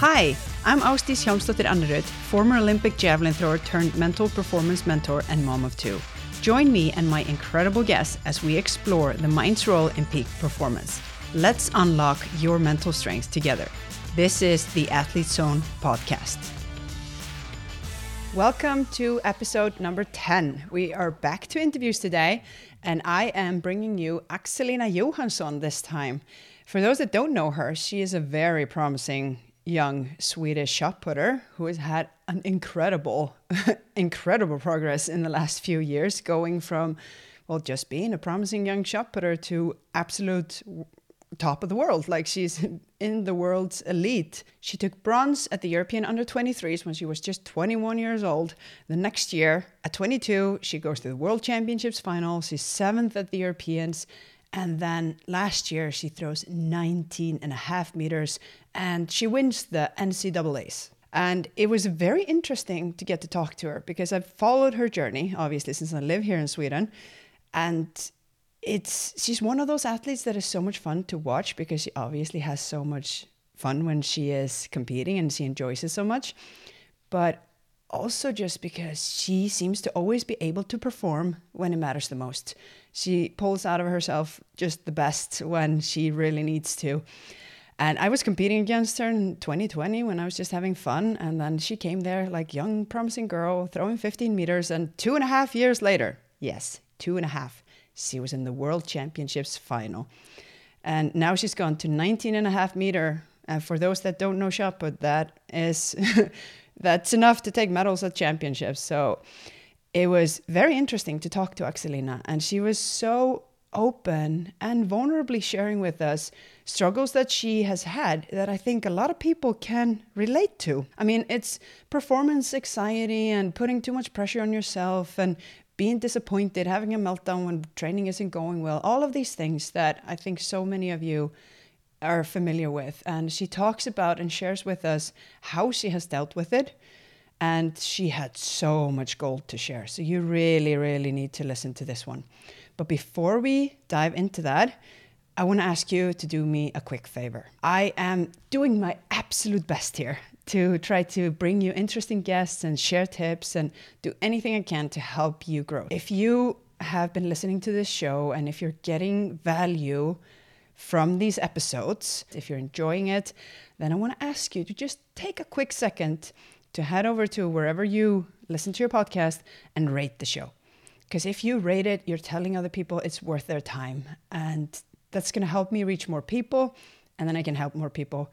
Hi, I'm Ásdís Hjálmsdóttir Annerud, former Olympic javelin thrower turned mental performance mentor and mom of two. Join me and my incredible guests as we explore the mind's role in peak performance. Let's unlock your mental strengths together. This is the Athlete Zone podcast. Welcome to episode number 10. We are back to interviews today, and I am bringing you Axelina Johansson this time. For those that don't know her, she is a very promising young Swedish shot putter who has had an incredible, incredible progress in the last few years, going from, well, just being a promising young shot putter to absolute top of the world. Like she's in the world's elite. She took bronze at the European under 23s when she was just 21 years old. The next year, at 22, she goes to the World Championships final. She's seventh at the Europeans. And then last year, she throws 19 and a half meters and she wins the NCAAs. And it was very interesting to get to talk to her because I've followed her journey, obviously, since I live here in Sweden. And it's she's one of those athletes that is so much fun to watch because she obviously has so much fun when she is competing and she enjoys it so much. But also just because she seems to always be able to perform when it matters the most. She pulls out of herself just the best when she really needs to. And I was competing against her in 2020 when I was just having fun. And then she came there like young, promising girl, throwing 15 meters. And two and a half years later, yes, two and a half, she was in the World Championships final. And now she's gone to 19 and a half meter. And for those that don't know shot put, that is that's enough to take medals at championships. So it was very interesting to talk to Axelina, and she was so open and vulnerably sharing with us struggles that she has had that I think a lot of people can relate to. I mean, it's performance anxiety and putting too much pressure on yourself and being disappointed, having a meltdown when training isn't going well, all of these things that I think so many of you are familiar with. And she talks about and shares with us how she has dealt with it. And she had so much gold to share. So you really, really need to listen to this one. But before we dive into that, I want to ask you to do me a quick favor. I am doing my absolute best here to try to bring you interesting guests and share tips and do anything I can to help you grow. If you have been listening to this show and if you're getting value from these episodes, if you're enjoying it, then I want to ask you to just take a quick second to head over to wherever you listen to your podcast and rate the show. Because if you rate it, you're telling other people it's worth their time. And that's going to help me reach more people. And then I can help more people.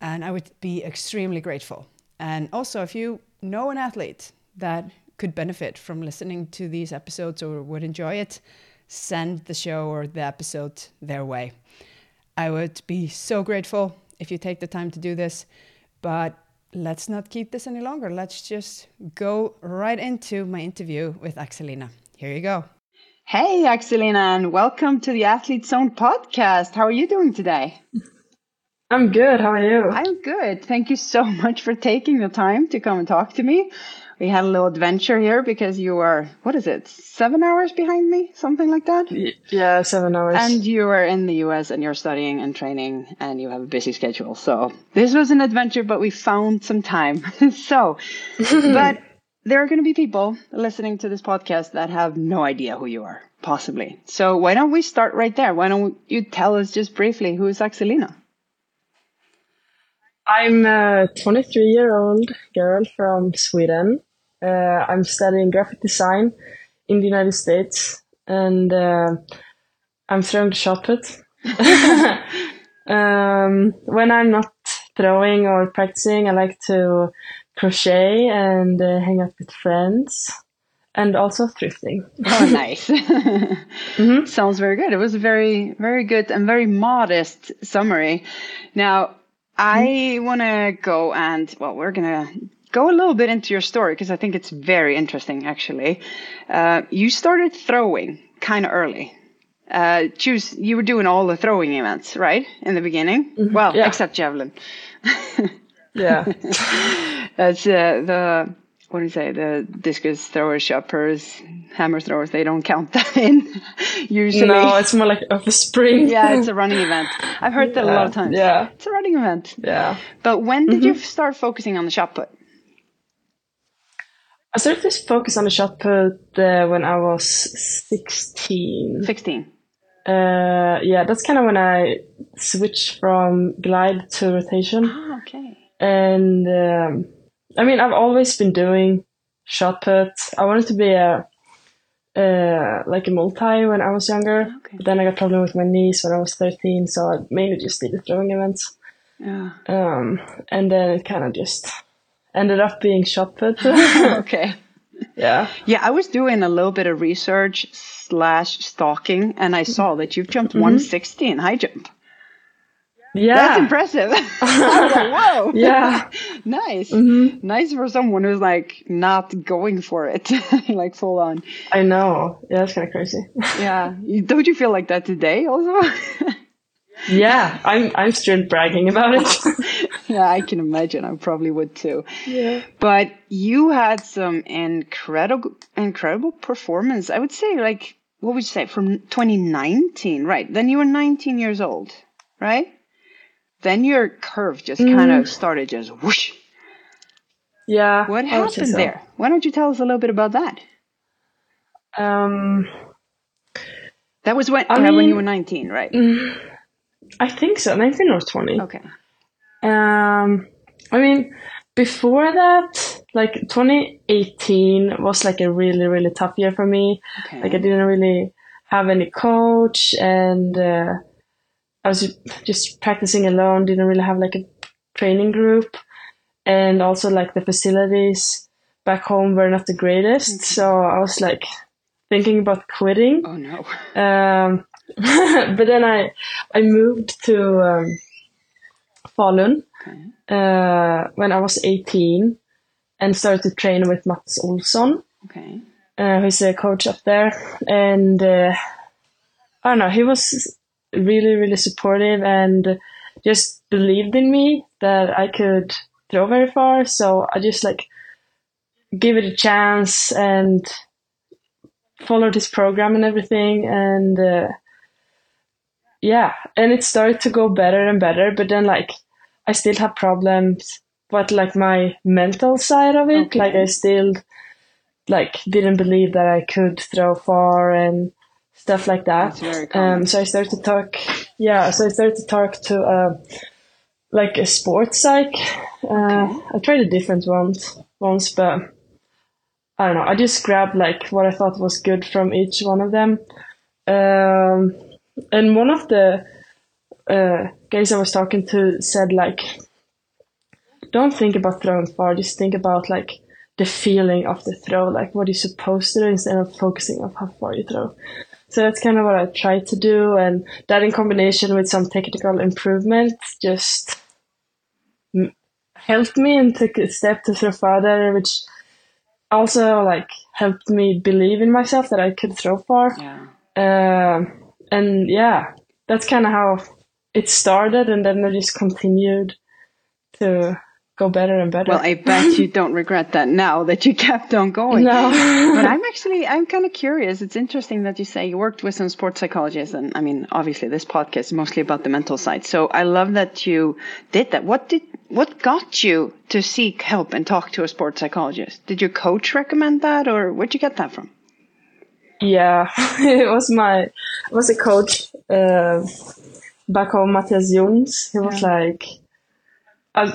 And I would be extremely grateful. And also, if you know an athlete that could benefit from listening to these episodes or would enjoy it, send the show or the episode their way. I would be so grateful if you take the time to do this. But let's not keep this any longer. Let's just go right into my interview with Axelina. Here you go. Hey, Axelina, and welcome to the Athlete Zone podcast. How are you doing today? I'm good. How are you? I'm good. Thank you so much for taking the time to come and talk to me. We had a little adventure here because you are, what is it, seven hours behind me? Something like that? Yeah, seven hours. And you are in the US and you're studying and training and you have a busy schedule. So this was an adventure, but we found some time. so, but there are going to be people listening to this podcast that have no idea who you are, possibly. So why don't we start right there? Why don't you tell us just briefly who is Axelina? I'm a 23 year old girl from Sweden. Uh, I'm studying graphic design in the United States, and uh, I'm throwing the shot put. um, when I'm not throwing or practicing, I like to crochet and uh, hang out with friends and also thrifting. oh, nice. mm-hmm. Sounds very good. It was a very, very good and very modest summary. Now, I mm-hmm. want to go and, well, we're going to go a little bit into your story because I think it's very interesting, actually. Uh, you started throwing kind of early. Uh, choose, you were doing all the throwing events, right? In the beginning? Mm-hmm. Well, yeah. except javelin. yeah. That's uh, the what do you say? The discus throwers, shoppers, hammer throwers. They don't count that in usually. No, it's more like of a spring. yeah, it's a running event. I've heard that a lot of times. Yeah, it's a running event. Yeah. But when did mm-hmm. you start focusing on the shot put? I started to focus on the shot put uh, when I was sixteen. Sixteen. Uh, yeah, that's kind of when I switched from glide to rotation. Ah, okay. And um, I mean, I've always been doing shot put. I wanted to be a uh, like a multi when I was younger. Okay. But then I got problem with my knees when I was 13, so I mainly just did the throwing events. Yeah. Um, and then it kind of just ended up being shot put. okay. Yeah. Yeah, I was doing a little bit of research slash stalking, and I saw that you've jumped mm-hmm. 160 in high jump. Yeah. That's impressive. like, whoa. Yeah. nice. Mm-hmm. Nice for someone who's like not going for it, like full on. I know. Yeah, that's kind of crazy. yeah. Don't you feel like that today also? yeah, I'm I'm still bragging about it. yeah, I can imagine. I probably would too. Yeah. But you had some incredible incredible performance. I would say like what would you say from 2019, right? Then you were 19 years old, right? Then your curve just mm. kind of started just whoosh. Yeah. What happened so. there? Why don't you tell us a little bit about that? Um, that was when, uh, mean, when you were 19, right? Mm, I think so, 19 or 20. Okay. Um, I mean, before that, like 2018 was like a really, really tough year for me. Okay. Like I didn't really have any coach and uh, I was just practicing alone, didn't really have like a training group. And also like the facilities back home were not the greatest. Okay. So I was like thinking about quitting. Oh no. Um, but then I, I moved to, um, Falun okay. uh, when I was 18 and started to train with Mats Olsson. Okay. Uh, who's a coach up there. And uh, I don't know, he was really, really supportive and just believed in me that I could throw very far. So I just like give it a chance and followed his program and everything. And uh, yeah, and it started to go better and better. But then like I still have problems, but like my mental side of it, okay. like I still like didn't believe that I could throw far and stuff like that. Um, so I started to talk, yeah, so I started to talk to uh, like a sports psych. Uh, okay. I tried a different ones once, but I don't know. I just grabbed like what I thought was good from each one of them. Um, and one of the uh, guys I was talking to said like, don't think about throwing far. Just think about like the feeling of the throw, like what you're supposed to do instead of focusing on how far you throw. So that's kind of what I tried to do, and that in combination with some technical improvements just helped me and took a step to throw farther, which also like helped me believe in myself that I could throw far. Yeah. Uh, and yeah, that's kind of how it started, and then I just continued to go better and better. Well, I bet you don't regret that now that you kept on going. No. but I'm actually, I'm kind of curious. It's interesting that you say you worked with some sports psychologists. And I mean, obviously this podcast is mostly about the mental side. So I love that you did that. What did, what got you to seek help and talk to a sports psychologist? Did your coach recommend that or where'd you get that from? Yeah, it was my, it was a coach, uh, back home, Matthias Jons. He was yeah. like, I,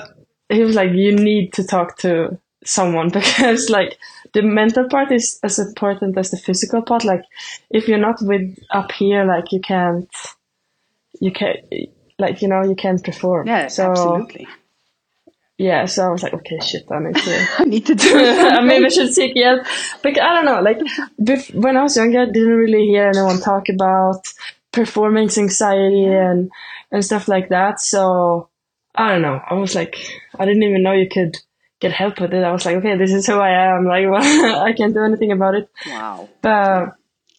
he was like, you need to talk to someone because like the mental part is as important as the physical part. Like if you're not with up here, like you can't, you can't, like, you know, you can't perform. Yeah, so, absolutely. Yeah, so I was like, okay, shit, I need to. I need to do it. Maybe I should seek help. But I don't know, like, bef- when I was younger, I didn't really hear anyone talk about performance anxiety and, and stuff like that. So I don't know. I was like, I didn't even know you could get help with it. I was like, okay, this is who I am. Like, well, I can't do anything about it. Wow. But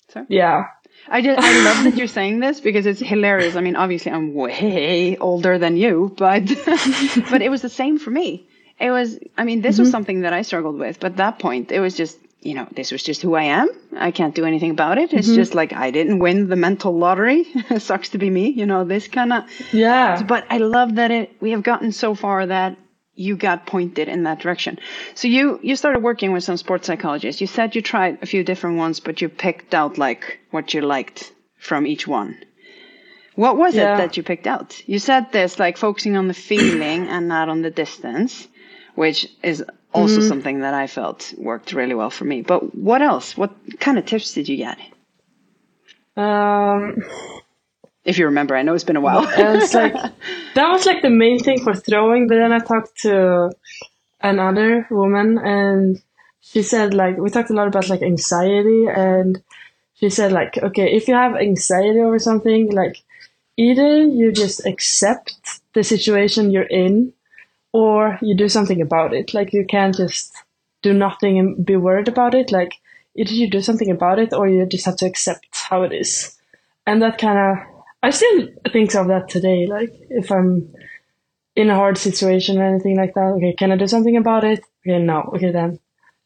Sorry? yeah. I just I love that you're saying this because it's hilarious. I mean, obviously I'm way older than you, but but it was the same for me. it was i mean this was mm-hmm. something that i struggled with but at that point it was just you know this was just who i am. I can't do anything about it. It's mm-hmm. just like i didn't win the mental lottery. It sucks to be me you know this kind of Yeah. but i love that it we have gotten so far that you got pointed in that direction. So you you started working with some sports psychologists. You said you tried a few different ones but you picked out like what you liked from each one. What was Yeah. it that you picked out? You said this like focusing on the feeling and not on the distance, which is also Mm-hmm. something that I felt worked really well for me. But what else? What kind of tips did you get? Um, If you remember, I know it's been a while. it's like that was like the main thing for throwing. But then I talked to another woman, and she said like we talked a lot about like anxiety, and she said like okay, if you have anxiety over something, like either you just accept the situation you're in, or you do something about it. Like you can't just do nothing and be worried about it. Like either you do something about it, or you just have to accept how it is and that kind of I still think of that today. Like if I'm in a hard situation or anything like that, okay, can I do something about it? Okay, no. Okay, then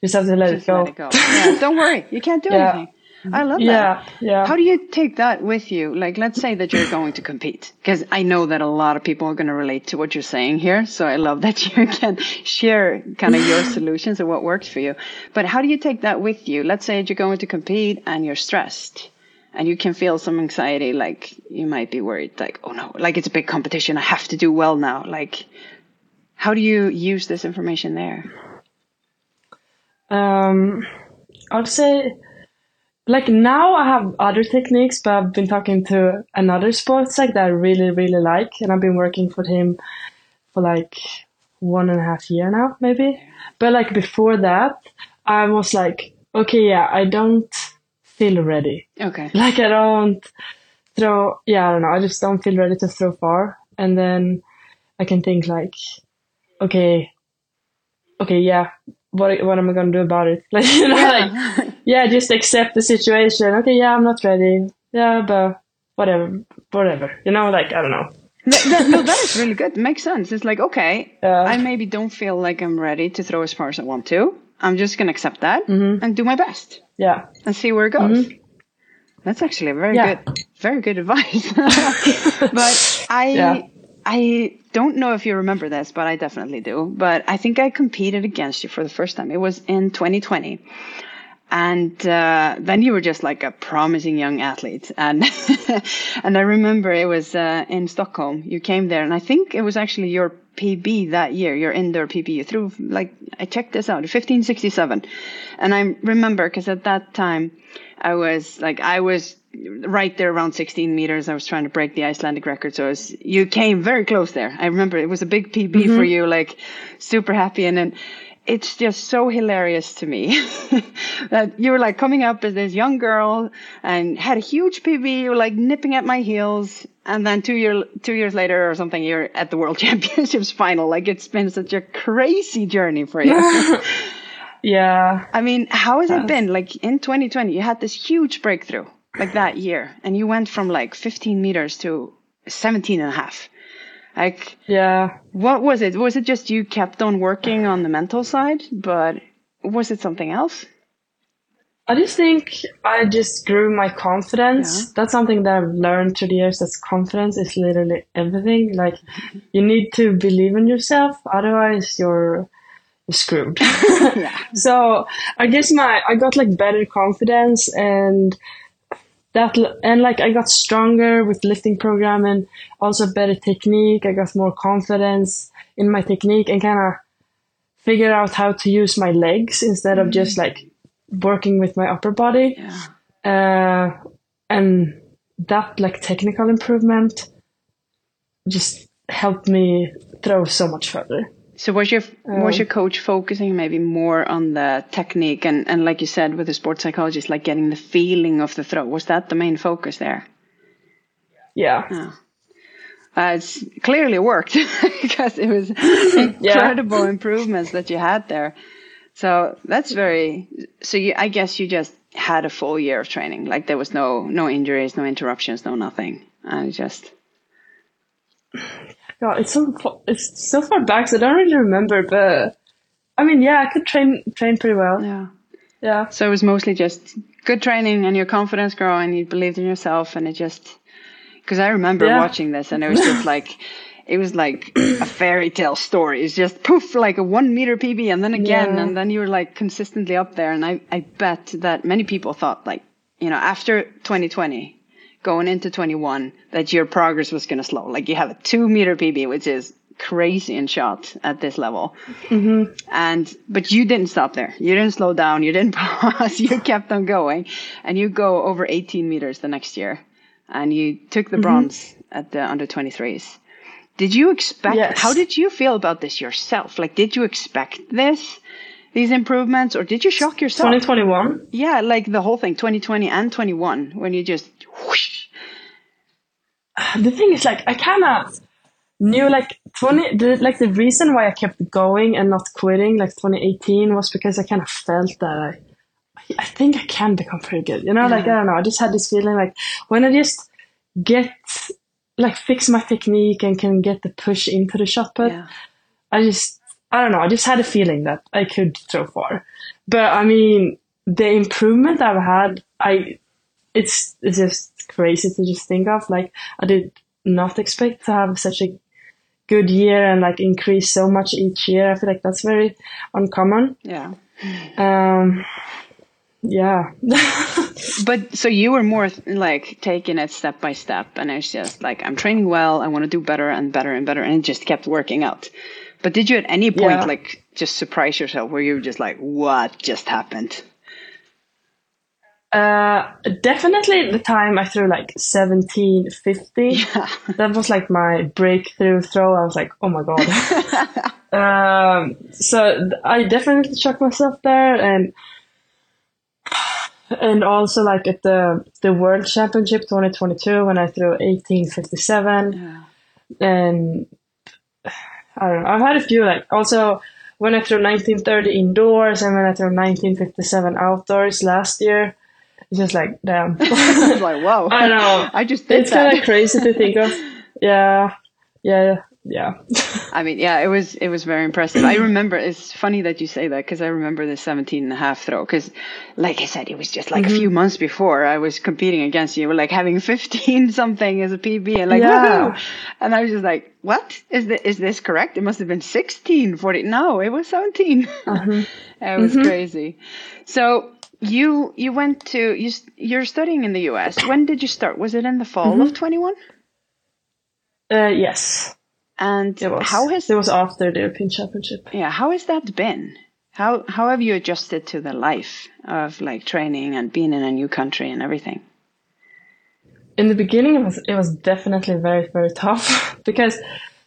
just have to let Just it go. let it go. Yeah, don't worry, you can't do Yeah. anything. I love Yeah, that. yeah. How do you take that with you? Like, let's say that you're going to compete, because I know that a lot of people are going to relate to what you're saying here. So I love that you can share kind of your solutions and what works for you. But how do you take that with you? Let's say you're going to compete and you're stressed and you can feel some anxiety, like you might be worried, like, oh no, like it's a big competition. I have to do well now. Like, how do you use this information there? Um, I'd say, like now I have other techniques, but I've been talking to another sports like that I really, really like, and I've been working for him for like one and a half year now, maybe. But like before that, I was like, okay, yeah, I don't feel ready. Okay. Like I don't throw. Yeah, I don't know. I just don't feel ready to throw far, and then I can think like, okay, okay, yeah. What what am I gonna do about it? Like you know, like yeah, just accept the situation. Okay, yeah, I'm not ready. Yeah, but whatever, whatever. You know, like I don't know. That- that- no, that is really good. Makes sense. It's like, okay, Yeah. I maybe don't feel like I'm ready to throw as far as I want to. I'm just going to accept that Mm-hmm. and do my best Yeah, and see where it goes. That's actually very Yeah. good, very good advice. but I, Yeah. I don't know if you remember this, but I definitely do. But I think I competed against you for the first time. It was in 2020. And uh, then you were just like a promising young athlete, and and I remember it was uh, in Stockholm. You came there, and I think it was actually your PB that year, your indoor PB. You threw like I checked this out, 1567, and I remember because at that time I was like I was right there around 16 meters. I was trying to break the Icelandic record, so was, you came very close there. I remember it was a big PB for you, like super happy, and then it's just so hilarious to me that you were like coming up as this young girl and had a huge PB. You were like nipping at my heels, and then two year two years later or something, you're at the World Championships final. Like it's been such a crazy journey for you. yeah. I mean, how has it been? Like in 2020, you had this huge breakthrough like that year, and you went from like 15 meters to 17 and a half. Like, Yeah. what was it? Was it just you kept on working on the mental side, but was it something else? I just think I just grew my confidence. Yeah. That's something that I've learned through the years. That confidence is literally everything. Like you need to believe in yourself, otherwise you're, you're screwed. Yeah. so I guess my I got like better confidence and that and like I got stronger with lifting program and also better technique. I got more confidence in my technique and kind of figure out how to use my legs instead of just like working with my upper body. Yeah. Uh, and that like technical improvement just helped me throw so much further. So was your was your coach focusing maybe more on the technique and, and like you said with the sports psychologist, like getting the feeling of the throw? Was that the main focus there? Yeah. Uh, it's clearly worked because it was incredible improvements that you had there. So that's very. So you, I guess you just had a full year of training. Like there was no no injuries, no interruptions, no nothing. I just God, it's so it's so far back, so I don't really remember. But I mean, yeah, I could train train pretty well. Yeah. Yeah. So it was mostly just good training and your confidence growing. You believed in yourself, and it just because I remember Yeah. watching this, and it was just like it was like a fairy tale story. It's just poof, like a one meter PB, and then again, Yeah. and then you were like consistently up there. And I I bet that many people thought like you know after 2020. Going into 21, that your progress was going to slow. Like you have a two meter PB, which is crazy in shot at this level. Mm-hmm. And but you didn't stop there. You didn't slow down. You didn't pause. you kept on going, and you go over 18 meters the next year, and you took the mm-hmm. bronze at the under 23s. Did you expect? Yes. How did you feel about this yourself? Like, did you expect this, these improvements, or did you shock yourself? 2021. Yeah, like the whole thing, 2020 and 21, when you just whoosh. the thing is like I kind of knew like 20 the, like the reason why I kept going and not quitting like 2018 was because I kind of felt that I, I think I can become pretty good you know like I don't know I just had this feeling like when I just get like fix my technique and can get the push into the shot put Yeah. I just I don't know I just had a feeling that I could throw far but I mean the improvement I've had I it's it's just crazy to just think of. Like I did not expect to have such a good year and like increase so much each year. I feel like that's very uncommon. Yeah. Um, yeah, But so you were more like taking it step by step, and it's just like I'm training well. I want to do better and better and better, and it just kept working out. But did you at any point Yeah. like just surprise yourself where you were just like, "What just happened?" Uh, definitely the time I threw like 17, 50. Yeah. That was like my breakthrough throw. I was like, oh my god. um, so I definitely shocked myself there, and and also like at the the World Championship 2022 when I threw 1857, Yeah. and I don't know. I've had a few like also when I threw 1930 indoors and when I threw 1957 outdoors last year. It's just like damn. I was like, "Whoa!" I know. I just did it's kind of crazy to think of. Yeah, yeah, yeah. I mean, yeah, it was it was very impressive. I remember it's funny that you say that because I remember the 17 and a half throw because like I said it was just like a mm-hmm. few months before I was competing against you. You were like having 15 something as a PB and like Yeah. woohoo. And I was just like, "What? Is this is this correct? It must have been 16 40. No, it was 17." Uh-huh. it was mm-hmm. crazy. So, you you went to you you're studying in the US. When did you start? Was it in the fall of 21? Uh, yes, And it was. how has it was after the European Championship? Yeah, how has that been? How how have you adjusted to the life of like training and being in a new country and everything? In the beginning, it was it was definitely very very tough because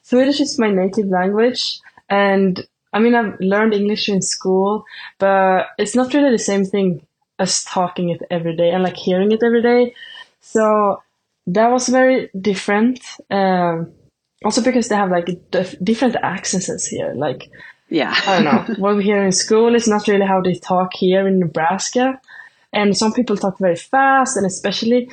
Swedish is my native language, and I mean I've learned English in school, but it's not really the same thing as talking it every day and like hearing it every day. So that was very different. Um, also because they have like dif- different accents here, like. Yeah, I don't know. what we hear in school is not really how they talk here in Nebraska. And some people talk very fast, and especially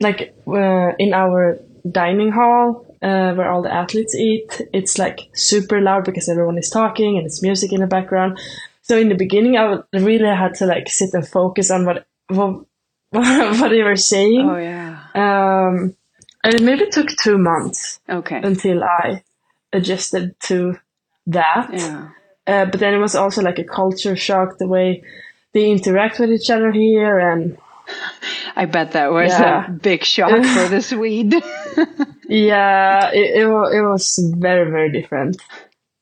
like uh, in our dining hall uh, where all the athletes eat, it's like super loud because everyone is talking and it's music in the background. So in the beginning, I really had to like sit and focus on what what, what they were saying. Oh yeah. Um, and it maybe took two months Okay. until I adjusted to that. Yeah. Uh, but then it was also like a culture shock the way they interact with each other here and I bet that was Yeah. a big shock for the Swede. yeah it, it, it was very very different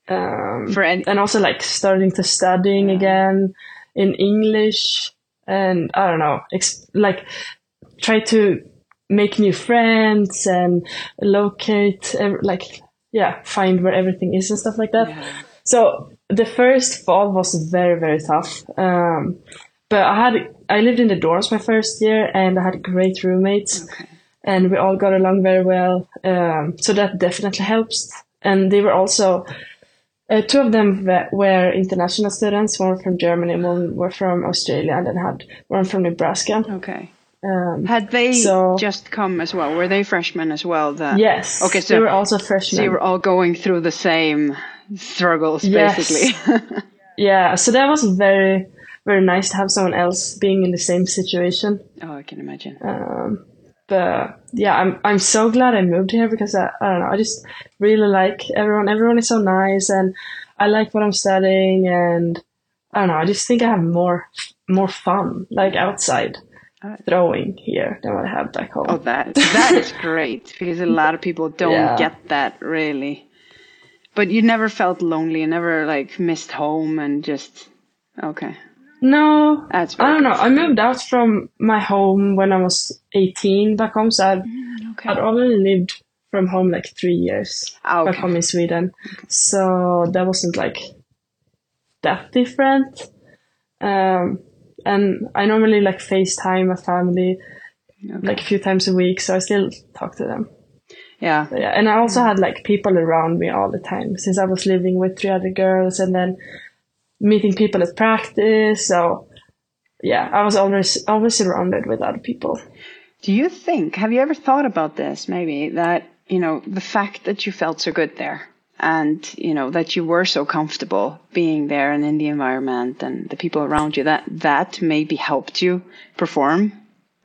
um, for any and also like starting to studying again in english and i don't know ex- like try to make new friends and locate ev- like yeah find where everything is and stuff like that So the first fall was very very tough. Um, but I had I lived in the dorms my first year, and I had great roommates, Okay. and we all got along very well. Um, so that definitely helps. And they were also uh, two of them were, international students. One from Germany, one were from Australia, and then had one from Nebraska. Okay. Um, Had they so- just come as well? Were they freshmen as well? The, yes. Okay, so they were also freshmen. so you were all going through the same struggles, Yes. basically. Yeah, so that was very, very nice to have someone else being in the same situation. oh, I can imagine. Um, but yeah, I'm I'm so glad I moved here because I, I don't know, I just really like everyone. Everyone is so nice, and I like what I'm studying, and I don't know. I just think I have more more fun like outside Alright. throwing here than what I have back home. Oh, that that is great because a lot of people don't Yeah. get that really. But you never felt lonely. You never like missed home and just okay. No, That's I don't know. I moved out from my home when I was 18 back home, so I'd, Okay. I'd already lived from home like three years Ah, back home in Sweden. So that wasn't like that different. Um, and I normally like FaceTime my family Okay. like a few times a week, so I still talk to them. Yeah. But yeah, and I also had like people around me all the time since I was living with three other girls and then meeting people at practice. So yeah, I was always always surrounded with other people. Do you think, have you ever thought about this maybe, that, you know, the fact that you felt so good there and, you know, that you were so comfortable being there and in the environment and the people around you, that that maybe helped you perform?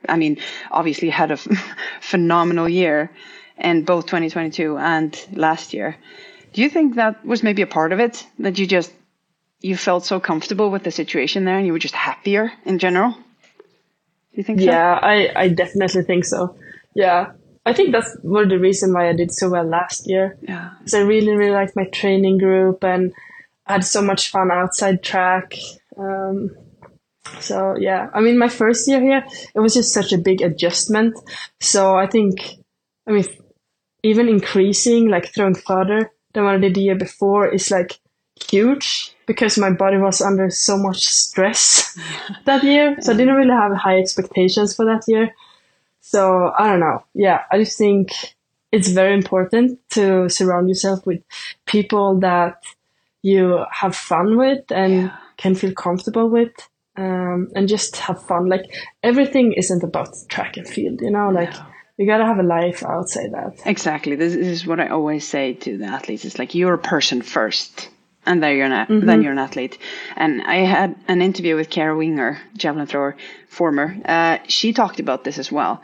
I mean, obviously you had a phenomenal year in both 2022 and last year. Do you think that was maybe a part of it? That you just, you felt so comfortable with the situation there and you were just happier in general? Do you think so? Yeah, I, I definitely think so. Yeah. I think that's one of the reason why I did so well last year. Yeah. Because I really, really liked my training group and I had so much fun outside track. Um, so yeah, I mean, my first year here, it was just such a big adjustment. So I think, I mean, even increasing, like throwing further than what I did the year before is like huge because my body was under so much stress that year. So I didn't really have high expectations for that year. So I don't know. Yeah, I just think it's very important to surround yourself with people that you have fun with and can feel comfortable with. Um, and just have fun. Like everything isn't about track and field, you know, like you gotta have a life outside that. Exactly. This is what I always say to the athletes. It's like you're a person first, and then you're an then you're an athlete. And I had an interview with Kara Winger, javelin thrower, former. Uh, she talked about this as well.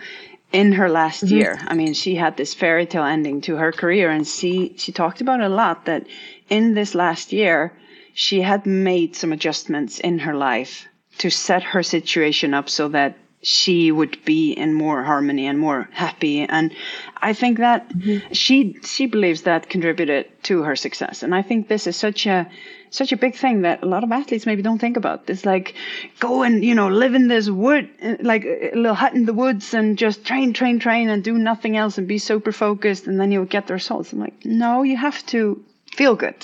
In her last year, I mean, she had this fairy tale ending to her career, and she she talked about a lot that in this last year she had made some adjustments in her life to set her situation up so that she would be in more harmony and more happy. And i think that mm-hmm. she she believes that contributed to her success. And i think this is such a such a big thing that a lot of athletes maybe don't think about. It's like go and you know live in this wood like a little hut in the woods and just train train train and do nothing else and be super focused and then you'll get the results. I'm like no you have to feel good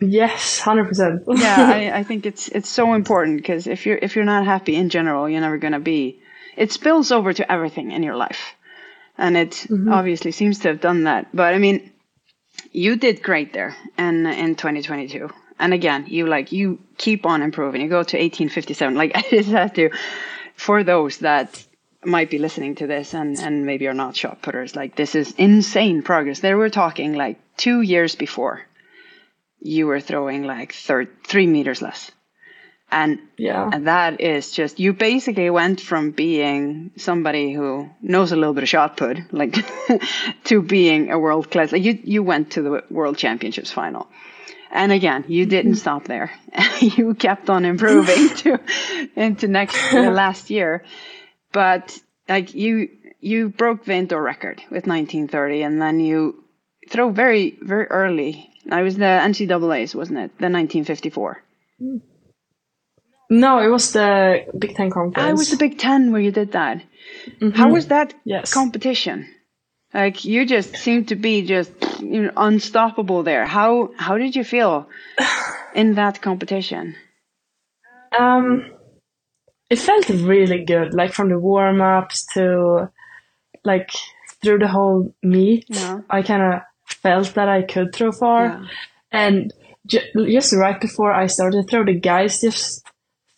Yes, hundred percent. yeah, I, I think it's it's so important because if you're if you're not happy in general, you're never gonna be. It spills over to everything in your life, and it mm-hmm. obviously seems to have done that. But I mean, you did great there in in 2022, and again, you like you keep on improving. You go to 1857. Like I just had to, for those that might be listening to this and and maybe are not shot putters, like this is insane progress. There we're talking like two years before you were throwing like third, three meters less. And, yeah. and that is just, you basically went from being somebody who knows a little bit of shot put, like, to being a world class, like you, you went to the world championships final. And again, you didn't stop there. you kept on improving to, into next, uh, last year. But like you, you broke the indoor record with 1930 and then you throw very, very early I was the NCAA's, wasn't it? The 1954. No, it was the Big Ten conference. I was the Big Ten where you did that. How was that Yes. competition? Like you just seemed to be just you know, unstoppable there. How how did you feel in that competition? Um, it felt really good, like from the warm ups to like through the whole meet. Yeah. I kind of felt that I could throw far, Yeah. and ju- just right before I started to throw, the guys just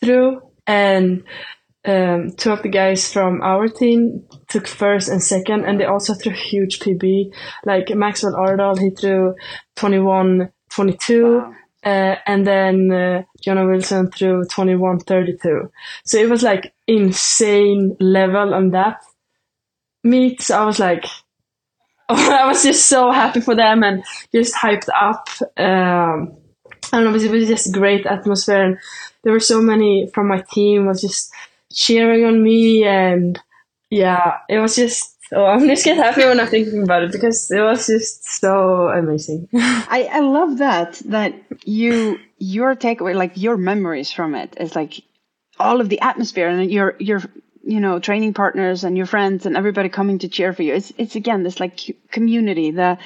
threw, and um, two of the guys from our team took first and second, and they also threw huge PB. Like Maxwell Otterdahl, he threw 21 22. Wow. Uh, and then uh, Jonah Wilson threw 21-32. So it was like insane level on that meet. So I was like, I was just so happy for them and just hyped up. Um, I don't know, it was just great atmosphere. And there were so many from my team was just cheering on me. And yeah, it was just so I'm just get happy when I'm thinking about it because it was just so amazing. I, I love that that you your takeaway like your memories from it is like all of the atmosphere and your your you know training partners and your friends and everybody coming to cheer for you. It's it's again this like community the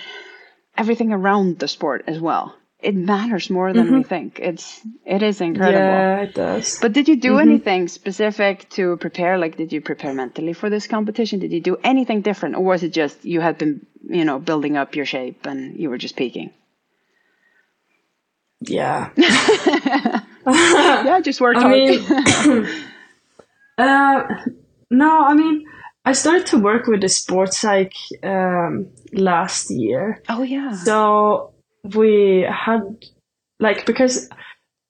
everything around the sport as well it matters more than mm-hmm. we think. It's it is incredible. Yeah, it does. But did you do mm-hmm. anything specific to prepare? Like, did you prepare mentally for this competition? Did you do anything different, or was it just you had been, you know, building up your shape and you were just peaking? Yeah. yeah, just worked I hard. Mean, uh, no, I mean, I started to work with the sports psych um, last year. Oh yeah. So we had like because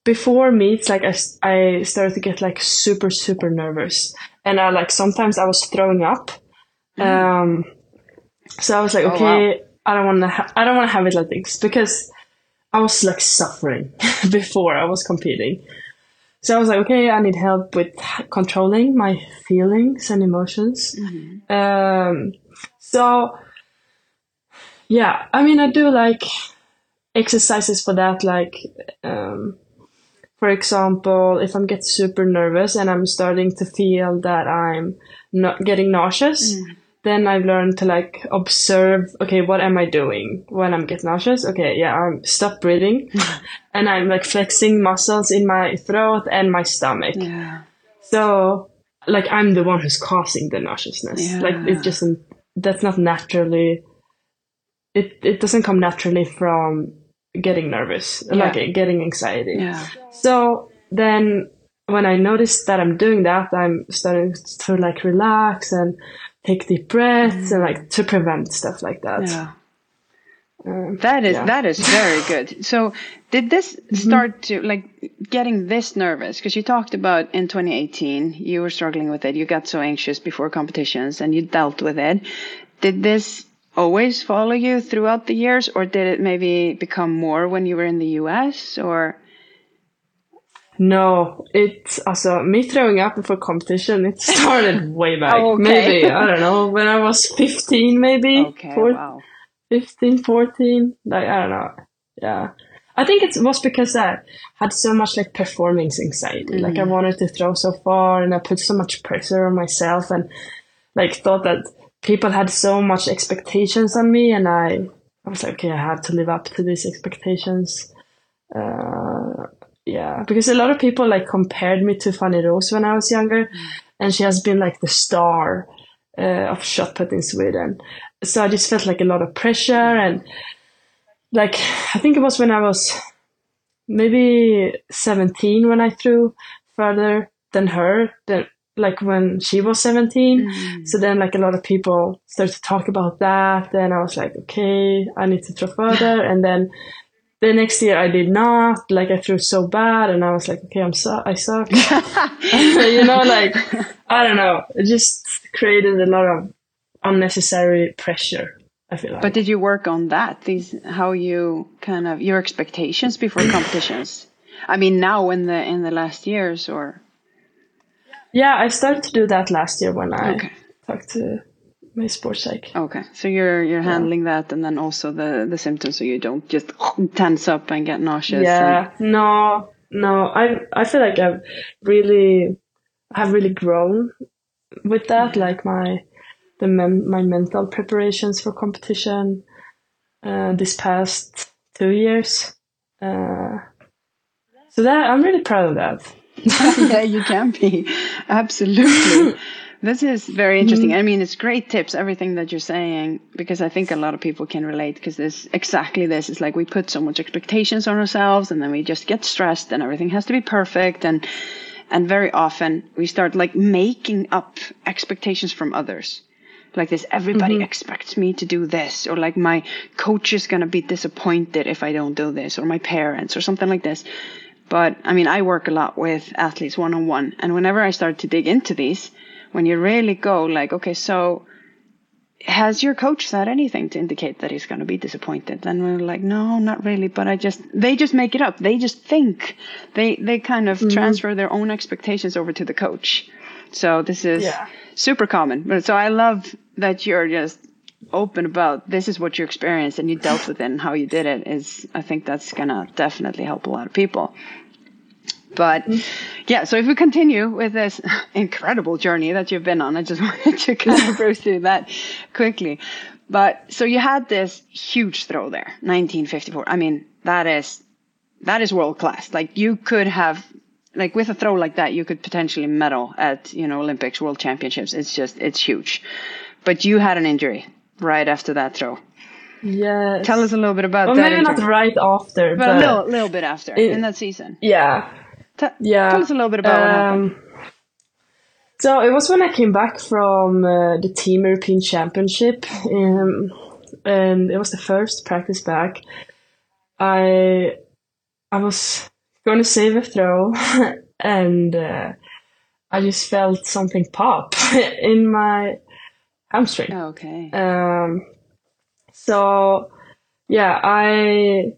before meets like I, I started to get like super super nervous and I like sometimes I was throwing up mm. um so I was like okay oh, wow. I don't want to ha- I don't want to have it like this because I was like suffering before I was competing so I was like okay I need help with controlling my feelings and emotions mm-hmm. um so yeah I mean I do like exercises for that like um, for example if i'm get super nervous and i'm starting to feel that i'm not getting nauseous mm. Then i've learned to like observe okay what am i doing when i'm getting nauseous okay yeah i'm stop breathing and i'm like flexing muscles in my throat and my stomach yeah. so like i'm the one who's causing the nauseousness yeah. like it's just um, that's not naturally it, it doesn't come naturally from getting nervous, yeah. like getting anxiety. Yeah. So then when I noticed that I'm doing that, I'm starting to like relax and take deep breaths mm. and like to prevent stuff like that. Yeah. Um, that is yeah. that is very good. So, did this mm-hmm. start to like getting this nervous? Because you talked about in 2018 you were struggling with it. You got so anxious before competitions, and you dealt with it. Did this always follow you throughout the years, or did it maybe become more when you were in the US? Or no, it's also me throwing up before competition. It started way back. Oh, okay. Maybe I don't know when I was fifteen, maybe. Okay, Four, wow. 15, 14. Like I don't know. Yeah. I think it was because I had so much like performance anxiety. Mm-hmm. Like I mm. wanted to throw so far and I put so much pressure on myself and like thought that people had so much expectations on me and I, I was like, okay, I have to live up to these expectations. Uh, yeah, because a lot of people like compared me to Fanny Roos when I was younger, mm. and she has been like the star uh, of shot put in Sweden. So I just felt like a lot of pressure, and like I think it was when I was maybe 17 when I threw further than her. Then like when she was 17 mm. so then like a lot of people started to talk about that then i was like okay i need to throw further and then the next year i did not. Like i threw so bad and i was like okay i'm so i suck. You know like i don't know. It just created a lot of unnecessary pressure i feel like. but did you work on that? These how you kind of your expectations before competitions? I mean now in the in the last years or? Yeah, I started to do that last year when I okay. talked to my sports psych. Okay, so you're you're handling that, and then also the the symptoms, so you don't just tense up and get nauseous. Yeah, and... no, no. I I feel like I've really have really grown with that. Like my the mem- my mental preparations for competition uh, this past two years. Uh, so that I'm really proud of that. yeah, you can be. Absolutely. This is very interesting. Mm-hmm. I mean, it's great tips, everything that you're saying, because I think a lot of people can relate because this exactly this. It's like we put so much expectations on ourselves and then we just get stressed and everything has to be perfect and And very often we start like making up expectations from others. Like this, everybody expects me to do this, or like my coach is going to be disappointed if I don't do this, or my parents, or something like this. But I mean, I work a lot with athletes one on one. And whenever I start to dig into these, when you really go like, okay, so has your coach said anything to indicate that he's going to be disappointed? Then we're like, no, not really. But I just, they just make it up. They just think they, they kind of mm-hmm. transfer their own expectations over to the coach. So this is Yeah. super common. But so I love that you're just open about this is what you experienced and you dealt with it and how you did it is I think that's gonna definitely help a lot of people. But mm. yeah, so if we continue with this incredible journey that you've been on, I just wanted to kind of go through that quickly. But so you had this huge throw there, 1954. I mean, that is that is world class. Like you could have like with a throw like that, you could potentially medal at, you know, Olympics, world championships. It's just it's huge. But you had an injury right after that throw. Yes. Tell us a little bit about well, that. maybe not right after, but but, a little, little bit after it- in that season. yeah, T- yeah. Tell us a little bit about what happened. Um, So it was when I came back from uh, the Team European Championship, um, and it was the first practice back. I I was going to save a throw, and uh, I just felt something pop in my hamstring. Okay. Um, so yeah, I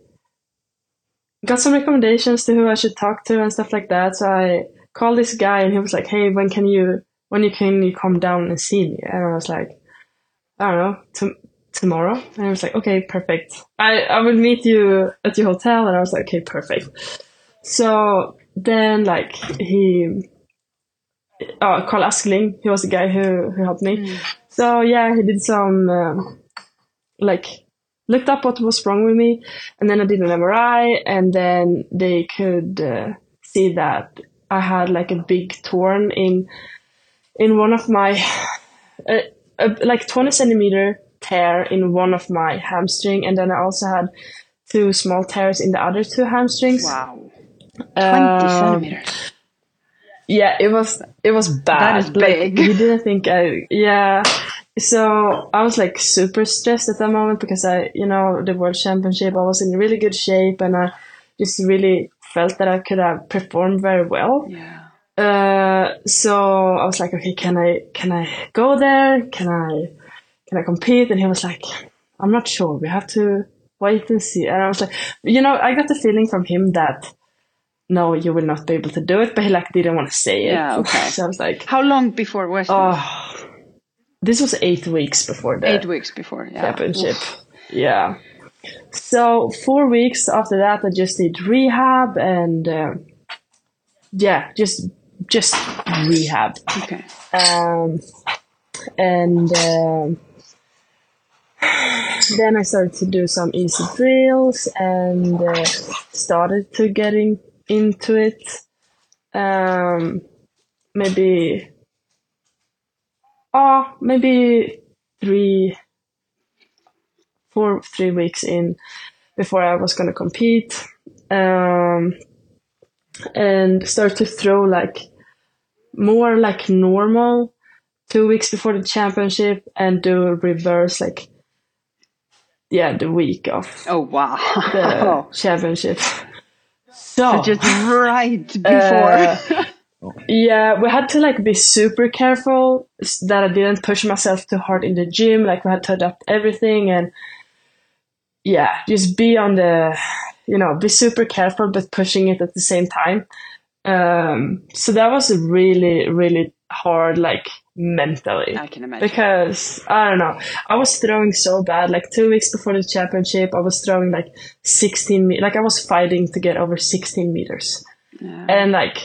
got some recommendations to who I should talk to and stuff like that. So I called this guy and he was like, "Hey, when can you when you can you come down and see me?" And I was like, "I don't know, to- tomorrow." And I was like, "Okay, perfect. I I will meet you at your hotel." And I was like, "Okay, perfect." So then, like he, oh, Carl Askling, he was the guy who who helped me. So yeah, he did some um, like looked up what was wrong with me, and then I did an MRI, and then they could uh, see that I had like a big torn in in one of my uh, uh, like twenty centimeter tear in one of my hamstring, and then I also had two small tears in the other two hamstrings. Wow. 20 Um, centimeters. yeah, it was it was bad. That is Like, big. you didn't think I yeah. So I was like super stressed at that moment because I, you know, the world championship, I was in really good shape and I just really felt that I could have performed very well. Yeah. Uh, so I was like, okay, can I can I go there? Can I can I compete? And he was like, I'm not sure. We have to wait and see. And I was like, you know, I got the feeling from him that no, you will not be able to do it, but he like didn't want to say it. Yeah, okay. so I was like, How long before was this? oh, this was eight weeks before the Eight weeks before. Yeah. championship. Oof. Yeah. So four weeks after that, I just did rehab and uh, yeah, just just rehab. Okay. Um, and um, then I started to do some easy drills and uh, started to getting into it. Um, maybe, oh, maybe three, four, three weeks in before I was gonna compete. Um, and start to throw like more like normal two weeks before the championship and do a reverse like yeah the week of Oh wow. the championship so, Just right before. uh, yeah we had to like be super careful that i didn't push myself too hard in the gym like we had to adapt everything and yeah just be on the you know be super careful but pushing it at the same time um so that was really really hard like mentally I can imagine. because I don't know. I was throwing so bad. Like two weeks before the championship, I was throwing like 16 me- like I was fighting to get over 16 meters, Yeah. and like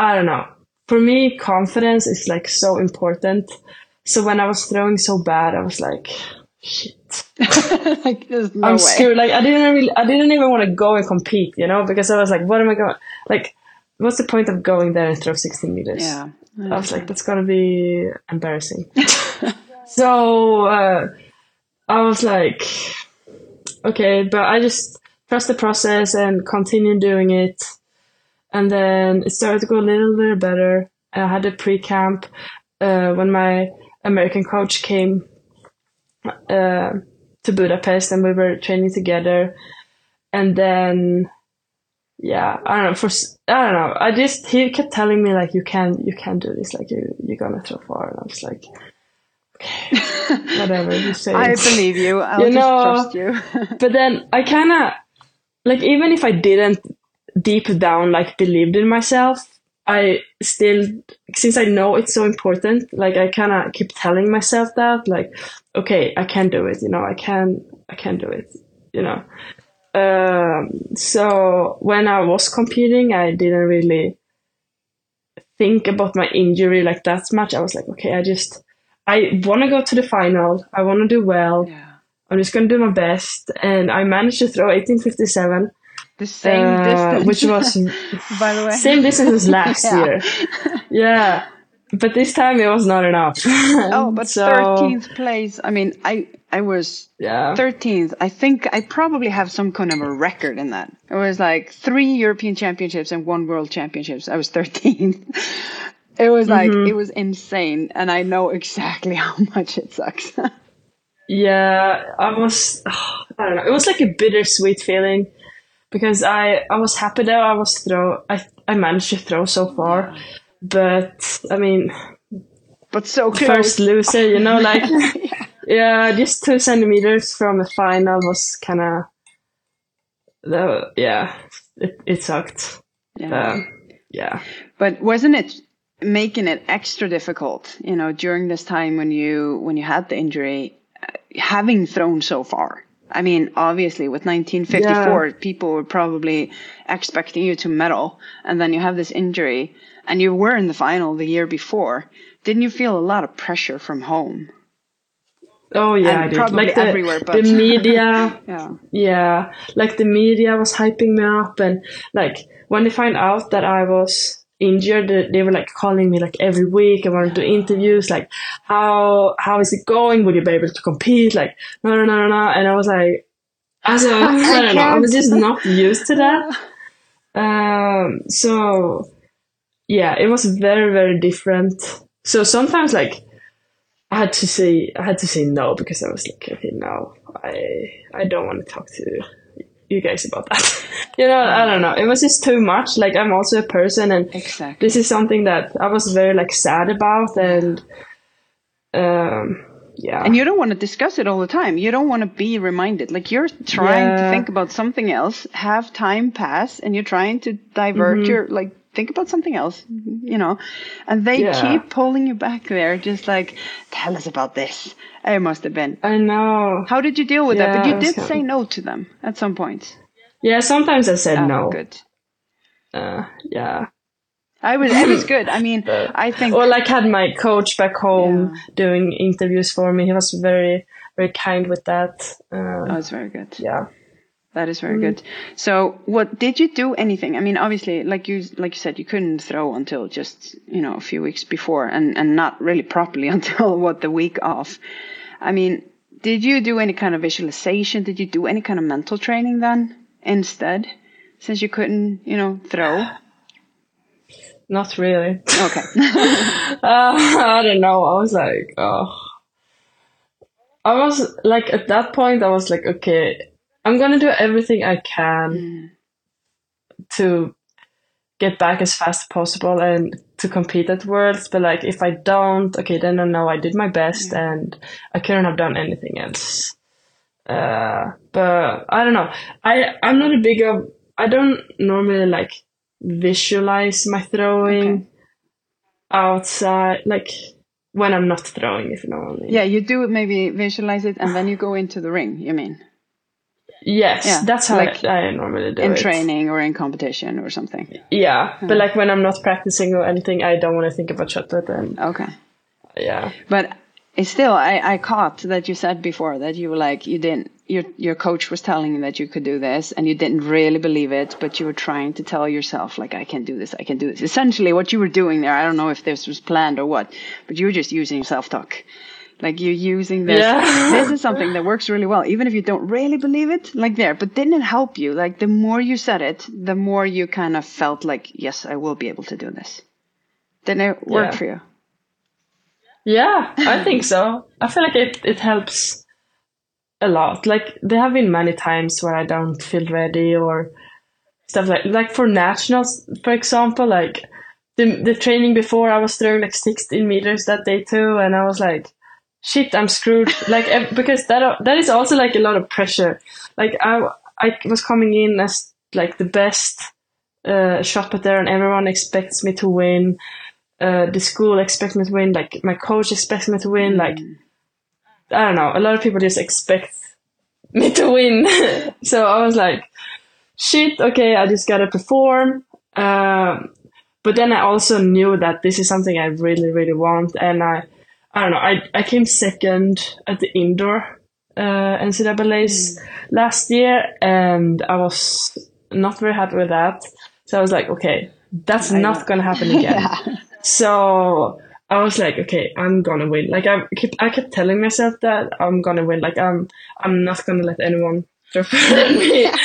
I don't know. For me, confidence is like so important. So when I was throwing so bad, I was like, shit. like there's no I'm way. scared. Like I didn't really, I didn't even want to go and compete, you know, because I was like, what am I going? Like, what's the point of going there and throw 16 meters? Yeah. I was like, that's gonna be embarrassing. so uh, I was like, okay, but I just trust the process and continue doing it. And then it started to go a little bit better. I had a pre-camp uh, when my American coach came uh, to Budapest, and we were training together. And then, yeah, I don't know. For I don't know. I just he kept telling me like you can you can do this. Like you you're gonna throw far, and I was like. Okay, whatever you say. I believe you. I'll you know, trust you. but then I kind of like even if I didn't deep down like believed in myself, I still since I know it's so important, like I kind of keep telling myself that like okay, I can do it, you know, I can I can do it, you know. Um, so when I was competing, I didn't really think about my injury like that much. I was like, okay, I just I want to go to the final. I want to do well. Yeah. I'm just going to do my best. And I managed to throw 1857. The same uh, distance. Which was, by the way, same distance as last yeah. year. Yeah. But this time it was not enough. oh, but so, 13th place. I mean, I I was yeah. 13th. I think I probably have some kind of a record in that. It was like three European championships and one world championships. I was 13th. It was like mm-hmm. it was insane, and I know exactly how much it sucks. yeah, I was. Oh, I don't know. It was like a bittersweet feeling because I I was happy that I was throw. I I managed to throw so far, but I mean, but so close. first loser, you know, like yeah. yeah. just two centimeters from the final was kind of. The yeah, it it sucked. Yeah. Uh, yeah. But wasn't it making it extra difficult you know during this time when you when you had the injury uh, having thrown so far i mean obviously with 1954 yeah. people were probably expecting you to medal and then you have this injury and you were in the final the year before didn't you feel a lot of pressure from home Oh yeah, and I did. Probably like the, everywhere, but the media, yeah, yeah, like the media was hyping me up, and like when they find out that I was injured they were like calling me like every week i wanted to do interviews like how how is it going? Would you be able to compete? Like no no no no no. And i was like as a, I don't know. I was just not used to that. Um so yeah it was very very different. So sometimes like i had to say i had to say no because i was like okay no i i don't want to talk to you guys about that. you know, I don't know. It was just too much. Like I'm also a person, and exactly. this is something that I was very like sad about, and um, yeah. And you don't want to discuss it all the time. You don't want to be reminded. Like you're trying yeah. to think about something else, have time pass, and you're trying to divert mm-hmm. your like think about something else, you know. And they yeah. keep pulling you back there, just like, tell us about this. It must have been. I know. How did you deal with yeah, that? But you did say no to them at some point. Yeah, sometimes I said oh, no. Good. Uh, yeah. I was it was good. I mean, but, I think or like had my coach back home yeah. doing interviews for me. He was very very kind with that. Uh, oh, it's very good. Yeah. That is very mm. good. So, what did you do anything? I mean, obviously, like you like you said, you couldn't throw until just you know a few weeks before, and and not really properly until what the week off. I mean, did you do any kind of visualization? Did you do any kind of mental training then instead, since you couldn't you know throw? Not really. Okay. uh, I don't know. I was like, oh. I was like at that point. I was like, okay, I'm gonna do everything I can mm. to get back as fast as possible and to compete at Worlds. But like, if I don't, okay, then I know I did my best yeah. and I couldn't have done anything else. Uh, but I don't know. I I'm not a big of. I don't normally like visualize my throwing okay. outside, like when I'm not throwing. If you know what I mean. Yeah, you do maybe visualize it and then you go into the ring. You mean? Yes, yeah. that's how like I, I, normally do it. in it. training or in competition or something. Yeah, but like when I'm not practicing or anything, I don't want to think about shot put. And okay, yeah. But still, I I caught that you said before that you were like you didn't your your coach was telling you that you could do this and you didn't really believe it, but you were trying to tell yourself like I can do this, I can do this. Essentially, what you were doing there, I don't know if this was planned or what, but you were just using self talk Like you're using this. Yeah. this is something that works really well, even if you don't really believe it. Like there, but didn't it help you? Like the more you said it, the more you kind of felt like, yes, I will be able to do this. Didn't it work Yeah. for you? Yeah, I think so. I feel like it, it helps a lot. Like there have been many times where I don't feel ready or stuff like like for nationals, for example, like the the training before I was throwing like 16 meters that day too, and I was like, shit, I'm screwed. like because that that is also like a lot of pressure. Like I I was coming in as like the best uh, shot putter, and everyone expects me to win uh, the school expects me to win, like my coach expects me to win, like I don't know, a lot of people just expect me to win. so I was like, shit, okay, I just gotta perform. Um, but then I also knew that this is something I really, really want, and I, I don't know, I I came second at the indoor uh, NCAA's last year, and I was not very happy with that. So I was like, okay, that's not gonna happen again. So I was like, okay, I'm gonna win. Like I kept, I kept telling myself that I'm gonna win. Like I'm, I'm not gonna let anyone defeat me.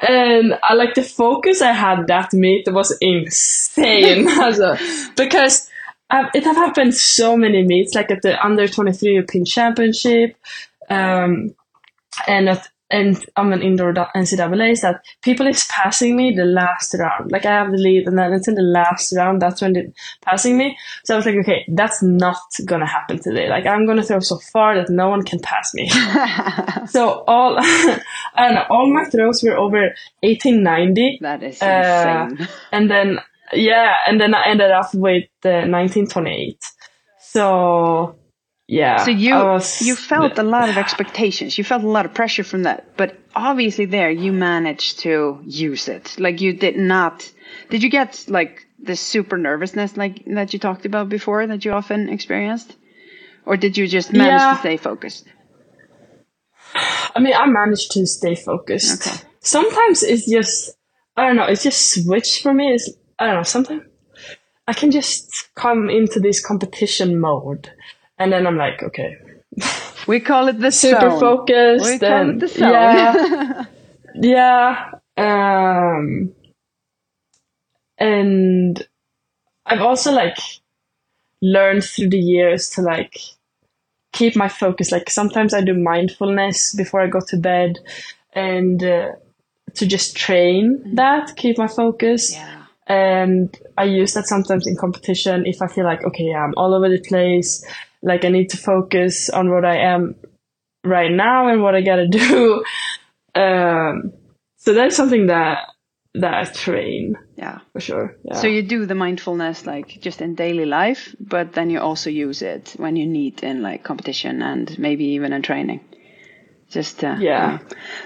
And I like the focus I had that meet was insane. Also, because um, it have happened so many meets, like at the under 23 European Championship, um, and at and I'm an indoor NCAA is that people is passing me the last round. Like I have the lead and then it's in the last round, that's when they're passing me. So I was like, okay, that's not gonna happen today. Like I'm gonna throw so far that no one can pass me. so all, I don't know, all my throws were over 1890. That is Uh, insane. And then, yeah, and then I ended up with uh, 1928. So, yeah. So you was- you felt a lot of expectations. You felt a lot of pressure from that. But obviously there you managed to use it. Like you did not did you get like the super nervousness like that you talked about before that you often experienced? Or did you just manage Yeah. to stay focused? I mean, I managed to stay focused. Okay. Sometimes it's just, I don't know, it's just switched for me. It's, I don't know, sometimes I can just come into this competition mode. And then I'm like, okay, We call it the super zone. focused. We call it the zone. Yeah. yeah. Um, and I've also like learned through the years to like keep my focus. Like sometimes I do mindfulness before I go to bed and uh, to just train that, keep my focus. Yeah. And I use that sometimes in competition if I feel like, okay, I'm all over the place. Like I need to focus on what I am right now and what I gotta do. Um, so that's something that, that I train Yeah. for sure. Yeah. So you do the mindfulness like just in daily life, but then you also use it when you need in like competition and maybe even in training. Just uh, Yeah.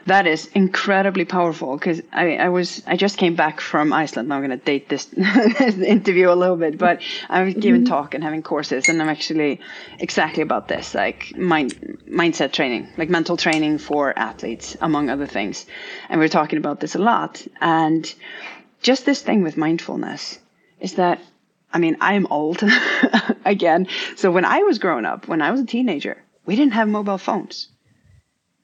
that is incredibly powerful because I I was I just came back from Iceland. Now I'm gonna date this, interview a little bit, but I was giving talk and having courses, and I'm actually exactly about this like mind mindset training, like mental training for athletes, among other things. And we we're talking about this a lot, and just this thing with mindfulness is that I mean, I'm old again. So when I was growing up, when I was a teenager, we didn't have mobile phones.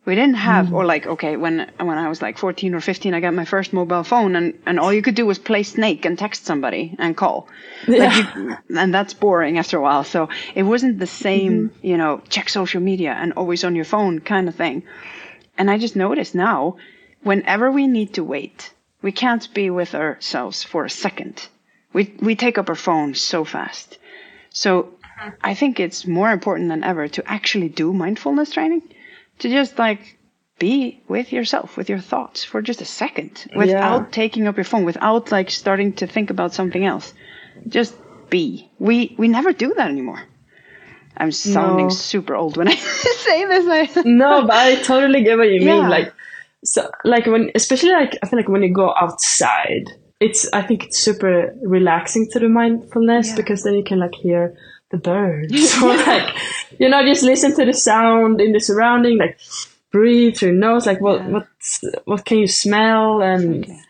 We didn't have, mm. or like, okay, when when I was like 14 or 15, I got my first mobile phone, and and all you could do was play Snake and text somebody and call. Like you, and that's boring after a while. So it wasn't the same, mm-hmm. you know, check social media and always on your phone kind of thing. And I just noticed now, whenever we need to wait, we can't be with ourselves for a second. We we take up our phone so fast. So mm-hmm. I think it's more important than ever to actually do mindfulness training, to just like be with yourself, with your thoughts for just a second, without taking up your phone, without like starting to think about something else. Just be. We we never do that anymore. I'm sounding No. super old when I say this. I, no, but I totally get what you Yeah. mean. Like, so, like when, especially like, I feel like when you go outside, it's, I think it's super relaxing to do mindfulness Yeah. because then you can like hear the birds or like, you know, just listen to the sound in the surrounding, like breathe through your nose, like what, Yeah. what's, what can you smell and, Exactly.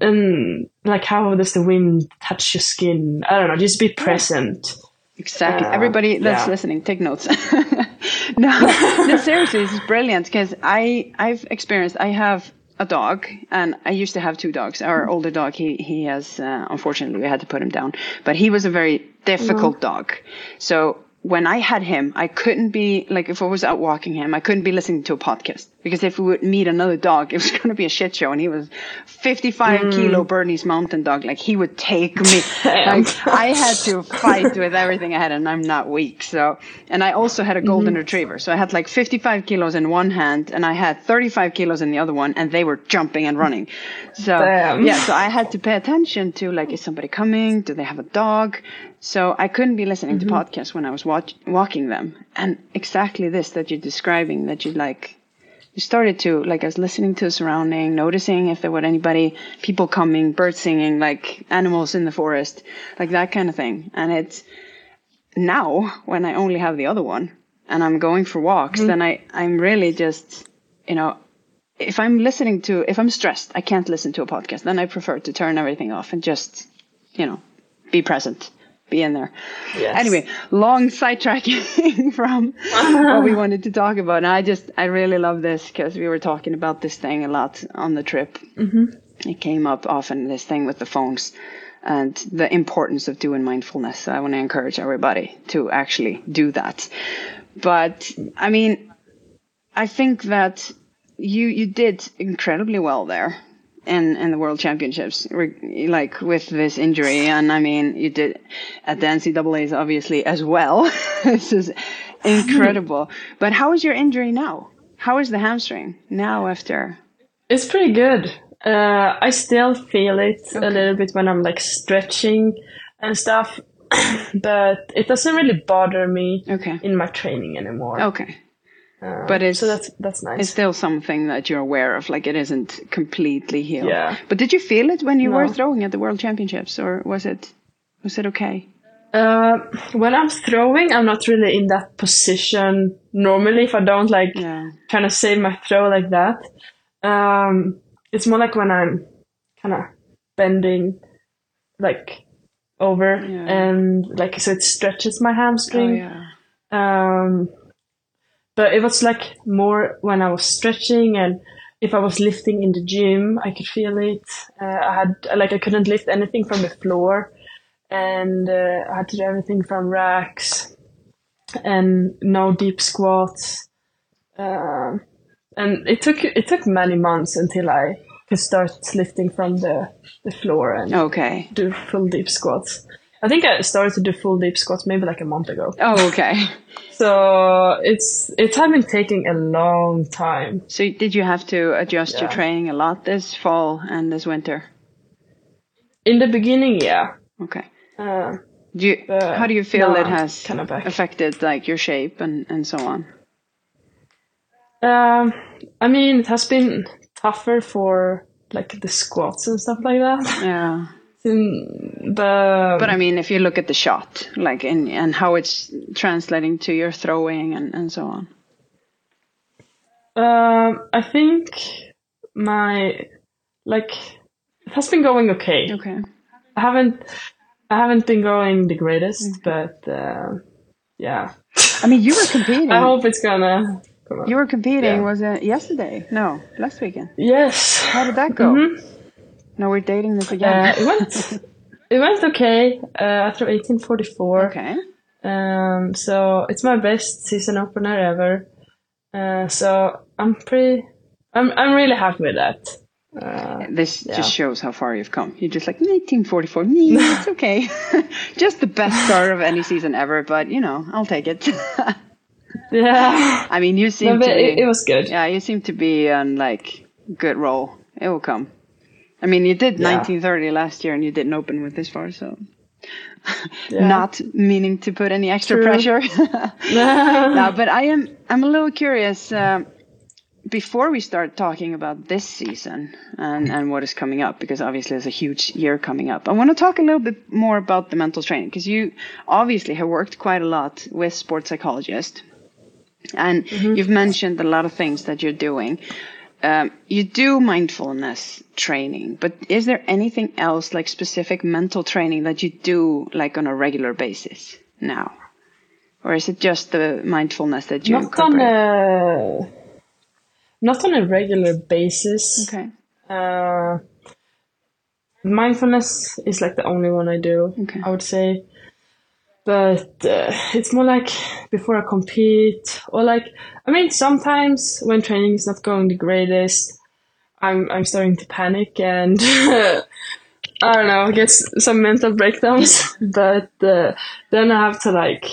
and like how does the wind touch your skin? I don't know, just be present Exactly. Uh, Everybody that's yeah. listening, take notes. no, no, seriously, this is brilliant because I I've experienced. I have a dog, and I used to have two dogs. Our older dog, he he has uh, unfortunately we had to put him down, but he was a very difficult mm. dog. So when I had him, I couldn't be like if I was out walking him, I couldn't be listening to a podcast because if we would meet another dog, it was going to be a shit show. And he was 55 mm. kilo Bernese Mountain Dog. Like he would take me. like I had to fight with everything I had, and I'm not weak. So, and I also had a golden mm-hmm. retriever. So I had like 55 kilos in one hand, and I had 35 kilos in the other one, and they were jumping and running. So Damn. yeah, so I had to pay attention to like, is somebody coming? Do they have a dog? So I couldn't be listening mm-hmm. to podcasts when I was watch- walking them. And exactly this that you're describing, that you like, you started to, like, I was listening to the surrounding, noticing if there were anybody, people coming, birds singing, like animals in the forest, like that kind of thing. And it's now when I only have the other one and I'm going for walks, mm-hmm. then I, I'm really just, you know, if I'm listening to, if I'm stressed, I can't listen to a podcast. Then I prefer to turn everything off and just, you know, be present be in there. Yes. Anyway, long sidetracking from what we wanted to talk about. And I just, I really love this because we were talking about this thing a lot on the trip. Mm-hmm. It came up often, this thing with the phones and the importance of doing mindfulness. So I want to encourage everybody to actually do that. But I mean, I think that you, you did incredibly well there in in the World Championships, like with this injury. And I mean, you did at the NCAA's obviously as well. this is incredible. but how is your injury now? How is the hamstring now after? It's pretty good. Uh, I still feel it okay. a little bit when I'm like stretching and stuff, but it doesn't really bother me okay. in my training anymore. Okay. Uh, but it's so that's that's nice. It's still something that you're aware of, like it isn't completely healed. Yeah. But did you feel it when you no. were throwing at the World Championships, or was it was it okay? Uh, when I'm throwing, I'm not really in that position normally. If I don't like yeah. kind of save my throw like that, um, it's more like when I'm kind of bending, like over, yeah. and like so it stretches my hamstring. Oh, yeah. Um, but it was like more when I was stretching and if I was lifting in the gym, I could feel it. Uh, I had like I couldn't lift anything from the floor, and uh, I had to do everything from racks, and no deep squats. Uh, and it took it took many months until I could start lifting from the the floor and okay do full deep squats. I think I started to do full deep squats maybe like a month ago. Oh, okay. So it's it has been taking a long time. So did you have to adjust yeah. your training a lot this fall and this winter? In the beginning, yeah. Okay. Uh, do you, how do you feel it has kind of affected like your shape and and so on? Um, I mean, it has been tougher for like the squats and stuff like that. Yeah. the but I mean, if you look at the shot, like in and how it's translating to your throwing and and so on. Um, I think my like it has been going okay. Okay. I haven't I haven't been going the greatest, okay. but uh, yeah. I mean, you were competing. I hope it's gonna. You were competing. Yeah. Was it yesterday? No, last weekend. Yes. How did that go? Mm-hmm. No, we're dating this again. Uh, it went. it went okay. Uh, after 1844. Okay. Um, so it's my best season opener ever. Uh, so I'm pretty. I'm I'm really happy with that. Uh, this yeah. just shows how far you've come. You're just like 1844. it's okay. just the best start of any season ever, but you know, I'll take it. yeah. I mean, you seem no, to. It, it was good. Yeah, you seem to be on like good roll. It will come. I mean, you did yeah. 1930 last year and you didn't open with this far, so yeah. not meaning to put any extra True. pressure. no, but I am I'm a little curious. Uh, before we start talking about this season and, and what is coming up, because obviously there's a huge year coming up, I want to talk a little bit more about the mental training because you obviously have worked quite a lot with sports psychologists and mm-hmm. you've mentioned a lot of things that you're doing um, you do mindfulness training, but is there anything else like specific mental training that you do like on a regular basis? now, or is it just the mindfulness that you not on a not on a regular basis. Okay. Uh, mindfulness is like the only one I do. Okay. I would say, but uh, it's more like before I compete, or like I mean, sometimes when training is not going the greatest, I'm I'm starting to panic and. I don't know, get some mental breakdowns, but uh, then I have to like,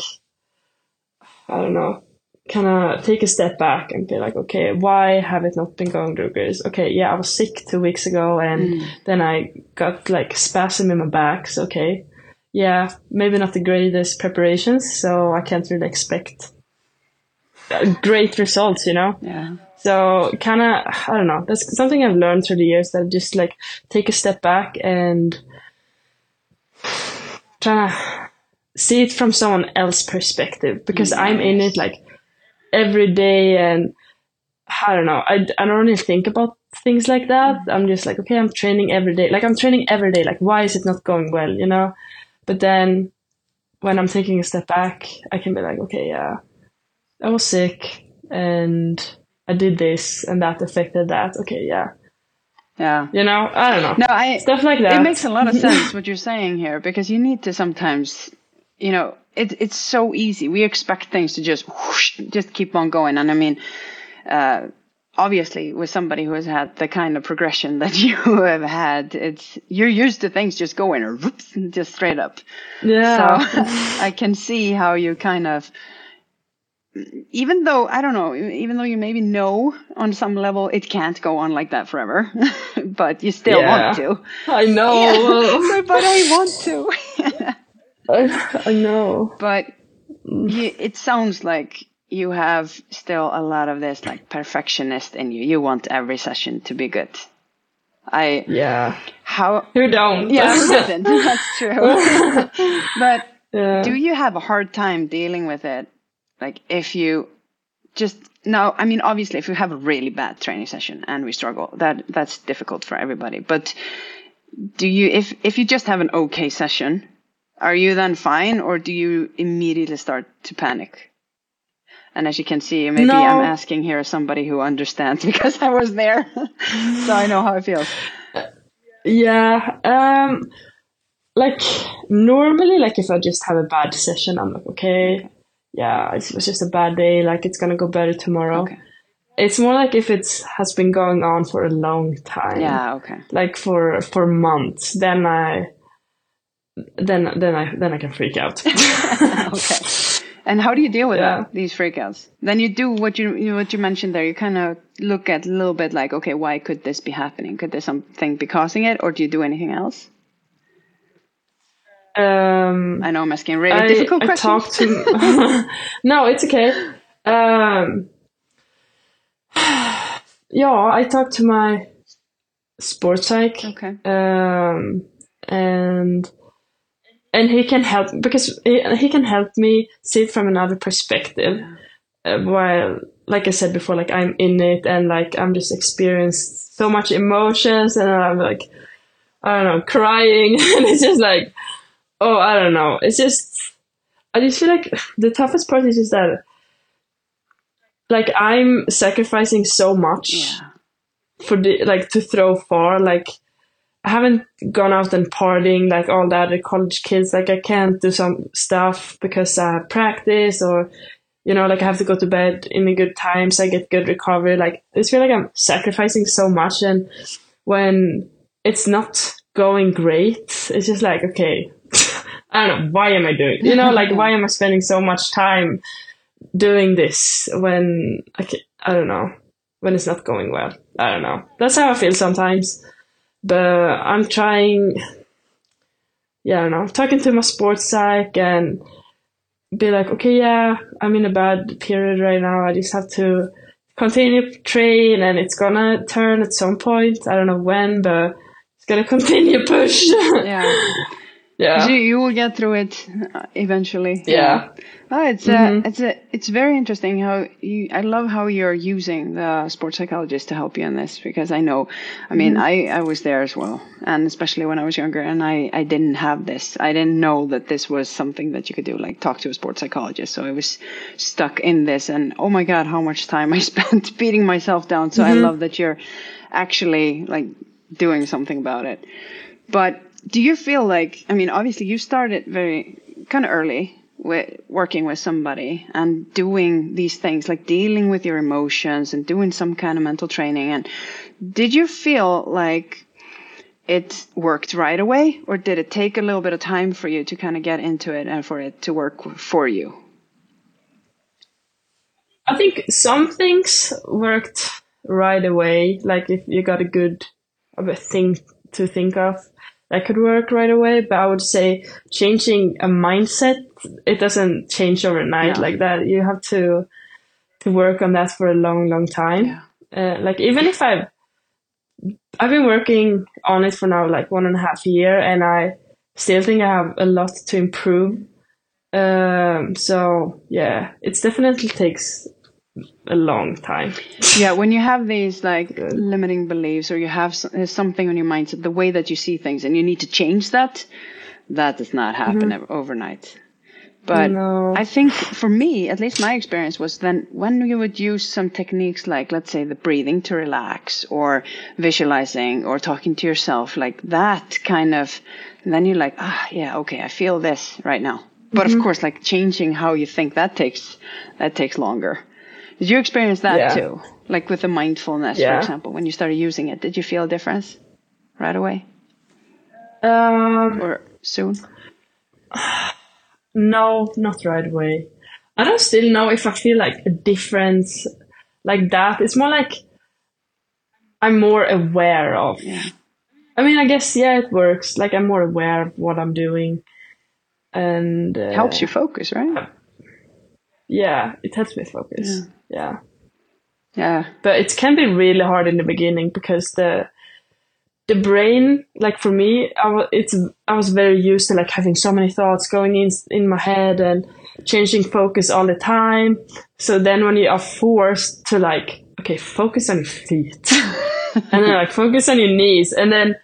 I don't know, kind of take a step back and be like, okay, why have it not been going through good? Okay, yeah, I was sick two weeks ago and then I got like spasm in my back. So, okay, yeah, maybe not the greatest preparations, so I can't really expect uh, great results, you know? Yeah. So kind of, I don't know. That's something I've learned through the years that just like take a step back and try to see it from someone else's perspective because I'm in it like every day and I don't know. I, I don't really think about things like that. I'm just like, okay, I'm training every day. Like I'm training every day. Like why is it not going well, you know? But then when I'm taking a step back, I can be like, okay, yeah, I was sick and I did this and that affected that. Okay, yeah. Yeah. You know, I don't know. No, I Stuff like that. It makes a lot of sense what you're saying here because you need to sometimes, you know, it, it's so easy. We expect things to just whoosh, just keep on going, and I mean, uh, obviously, with somebody who has had the kind of progression that you have had, it's you're used to things just going or whoops, just straight up. Yeah. So I can see how you kind of, even though I don't know, even though you maybe know on some level it can't go on like that forever, but you still Yeah. want to. I know. but I want to. I, I know. but mm. you, it sounds like you have still a lot of this like perfectionist in you. You want every session to be good. I Yeah. how Who don't? yeah, who doesn't? That's true. but yeah. do you have a hard time dealing with it? Like if you just no, I mean obviously if you have a really bad training session and we struggle, that that's difficult for everybody. But do you if if you just have an okay session, are you then fine or do you immediately start to panic? And as you can see, maybe No. I'm asking here somebody who understands because I was there. so I know how it feels. Yeah. Um like normally like if I just have a bad session, I'm like, okay, yeah, it was just a bad day, like it's gonna go better tomorrow. Okay. It's more like if it has been going on for a long time. Yeah, okay. Like for for months, then I then then I then I can freak out. okay. And how do you deal with Yeah. that? These freakouts. Then you do what you, you what you mentioned there. You kind of look at a little bit like, okay, why could this be happening? Could there something be causing it, or do you do anything else? um I know I'm asking really I, difficult I questions. to no, it's okay. Um, yeah, I talked to my sports psych, okay. um, and and he can help because he, he can help me see it from another perspective. Uh, while, like I said before, like I'm in it and like I'm just experienced so much emotions and I'm like, I don't know, crying and it's just like, oh, I don't know. It's just, I just feel like the toughest part is just that, like I'm sacrificing so much Yeah. for the like to throw far. Like I haven't gone out and partying like all the other college kids. Like I can't do some stuff because I practice or you know, like I have to go to bed in a good time so I get good recovery. Like I feel like I'm sacrificing so much and when it's not going great, it's just like, okay, I don't know, why am I doing you know, like why am I spending so much time doing this when I, ca- I don't know, when it's not going well. I don't know. That's how I feel sometimes. But I'm trying yeah, I don't know, talking to my sports psych and be like, okay, yeah, I'm in a bad period right now. I just have to continue train and it's gonna turn at some point. I don't know when, but it's gonna continue push. Yeah. yeah. You, you will get through it uh, eventually. Yeah. Oh, it's uh, it's a it's very interesting how you. I love how you're using the sports psychologist to help you in this because I know, I mean, I I was there as well, and especially when I was younger, and I I didn't have this. I didn't know that this was something that you could do, like talk to a sports psychologist. So I was stuck in this, and oh my god, how much time I spent beating myself down. So I love that you're actually like doing something about it. But do you feel like, I mean, obviously you started very kind of early with working with somebody and doing these things, like dealing with your emotions and doing some kind of mental training. And did you feel like it worked right away, or did it take a little bit of time for you to kind of get into it and for it to work for you? I think some things worked right away. Like if you got a good thing to think of, that could work right away. But I would say changing a mindset, it doesn't change overnight Yeah. like that. You have to to work on that for a long, long time. Yeah. Uh, like even if I've I've been working on it for now like one and a half year, and I still think I have a lot to improve. Um, so yeah, it definitely takes a long time. yeah when you have these like limiting beliefs or you have uh, something on your mindset the way that you see things and you need to change that that does not happen mm-hmm. ever overnight. But No. i think for me at least my experience was then when you would use some techniques like let's say the breathing to relax or visualizing or talking to yourself like that kind of then you're like ah yeah okay i feel this right now. But of mm-hmm. course like changing how you think that takes that takes longer did you experience that Yeah. too? Like with the mindfulness, for example, when you started using it, did you feel a difference right away Um, or soon? no, not right away. I don't still know if I feel like a difference like that. It's more like I'm more aware of. Yeah. I mean, I guess yeah, it works. Like I'm more aware of what I'm doing, and uh, Helps you focus, right? Yeah, it helps me focus. Yeah. Yeah. Yeah. But it can be really hard in the beginning because the the brain like for me I was it's I was very used to like having so many thoughts going in in my head and changing focus all the time. So then when you are forced to like okay focus on your feet. And then like focus on your knees. And then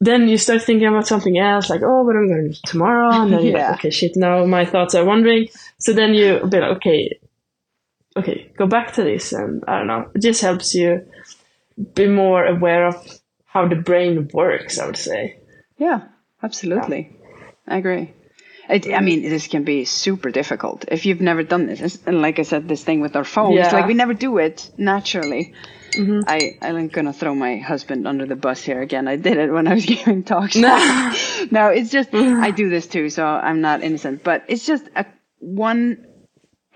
then you start thinking about something else like oh what am i going to do tomorrow? And then you're Yeah. like okay shit now my thoughts are wandering. So then you be like okay okay, go back to this, and I don't know, it just helps you be more aware of how the brain works. I would say. Yeah, absolutely. I agree. It, I mean, this can be super difficult if you've never done this. And like I said, this thing with our phones, Yeah. like we never do it naturally. Mm-hmm. I, I'm gonna throw my husband under the bus here again. I did it when I was giving talks. No, no, it's just mm-hmm. I do this too, so I'm not innocent. But it's just a one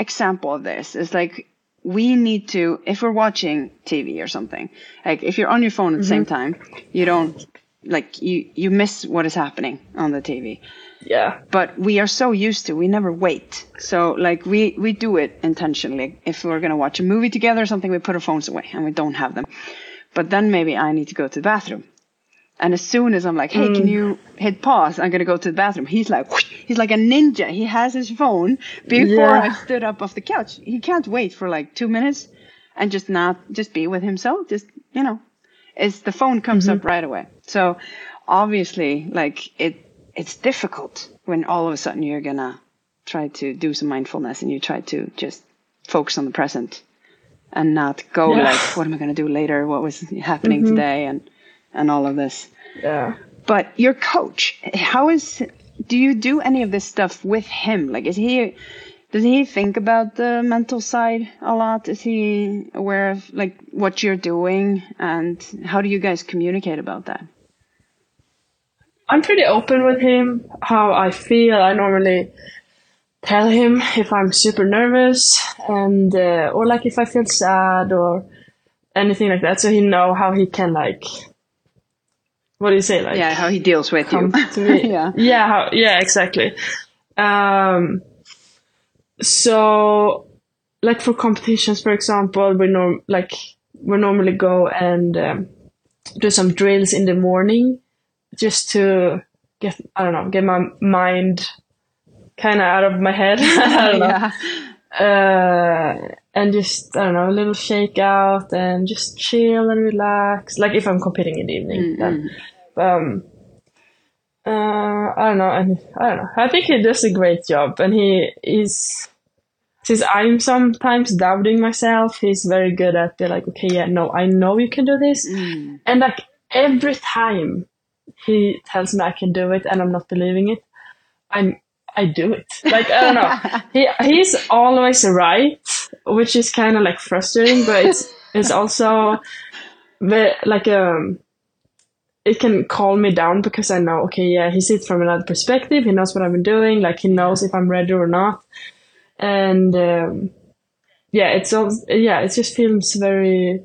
example of this. is like we need to, if we're watching TV or something, like if you're on your phone at the same mm-hmm. time, you don't like you you miss what is happening on the TV Yeah. but we are so used to we never wait. So like we we do it intentionally. If we're going to watch a movie together or something we put our phones away and we don't have them. But then maybe i need to go to the bathroom and as soon as i'm like hey can mm. you hit pause i'm going to go to the bathroom he's like whoosh, he's like a ninja he has his phone before Yeah. i stood up off the couch he can't wait for like two minutes and just not just be with himself just you know is the phone comes up mm-hmm. right away. So obviously, like it, it's difficult when all of a sudden you're gonna try to do some mindfulness and you try to just focus on the present and not go Yeah. like, what am I gonna do later? What was happening mm-hmm. today? And and all of this. Yeah. But your coach, how is? Do you do any of this stuff with him? Like, is he? Does he think about the mental side a lot? Is he aware of like what you're doing, and how do you guys communicate about that? I'm pretty open with him how I feel. I normally tell him if I'm super nervous and uh, or like if I feel sad or anything like that, so he know how he can like. What do you say? Like Yeah, how he deals with you. to me. yeah, yeah, how, yeah, exactly. Um, so, like for competitions, for example, we norm like we normally go and um, do some drills in the morning, just to get I don't know get my mind kind of out of my head. I don't know. yeah. Uh, and just I don't know a little shake out and just chill and relax. Like if I'm competing in the evening, then um, uh, I don't know, and I don't know. I think he does a great job, and he is. Since I'm sometimes doubting myself, he's very good at be like, okay, yeah, no, I know you can do this, and like every time he tells me I can do it, and I'm not believing it, I'm I do it. Like I don't know, he he's always right, which is kind of like frustrating, but it's it's also like um it can calm me down because I know, okay, yeah, he sees from another perspective. He knows what I've been doing. Like he knows if I'm ready or not. And um, yeah, it's all yeah, it just feels very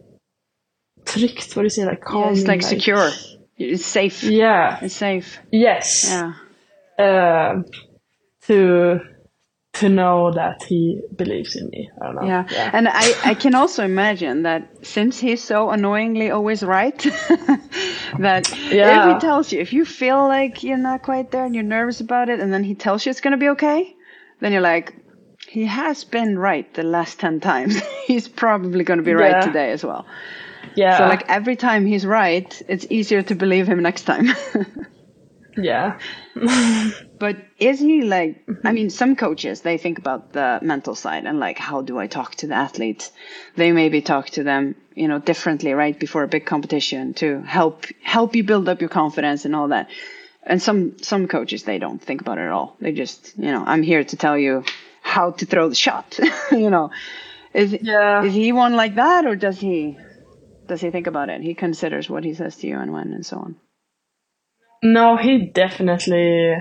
tryggt. What do you say? Like Yeah, calm. it's like secure. It's safe. Yeah. It's safe. Yes. Yeah. Uh, to to know that he believes in me. I don't know. Yeah. And I, I can also imagine that since he's so annoyingly always right, that Yeah. if he tells you, if you feel like you're not quite there and you're nervous about it, and then he tells you it's going to be okay, then you're like, he has been right the last 10 times. he's probably going to be right today as well. yeah. So, like, every time he's right, it's easier to believe him next time. yeah. But is he like? I mean, some coaches they think about the mental side and like, how do I talk to the athlete? They maybe talk to them, you know, differently right before a big competition to help help you build up your confidence and all that. And some some coaches they don't think about it at all. They just, you know, I'm here to tell you how to throw the shot. you know, is Yeah. is he one like that or does he does he think about it? He considers what he says to you and when and so on. No, he definitely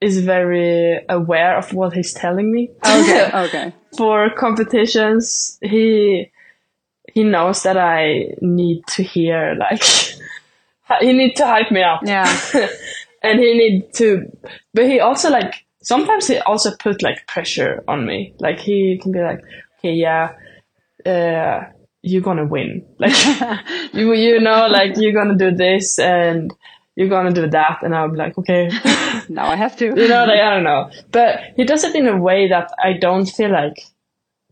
is very aware of what he's telling me. Okay. okay. For competitions, he he knows that I need to hear like he need to hype me up. Yeah. and he need to but he also like sometimes he also put like pressure on me. Like he can be like, Okay, yeah, uh you're gonna win. Like you you know, like you're gonna do this and you're gonna do that and I'll be like, Okay Now I have to. you know, like I don't know. But he does it in a way that I don't feel like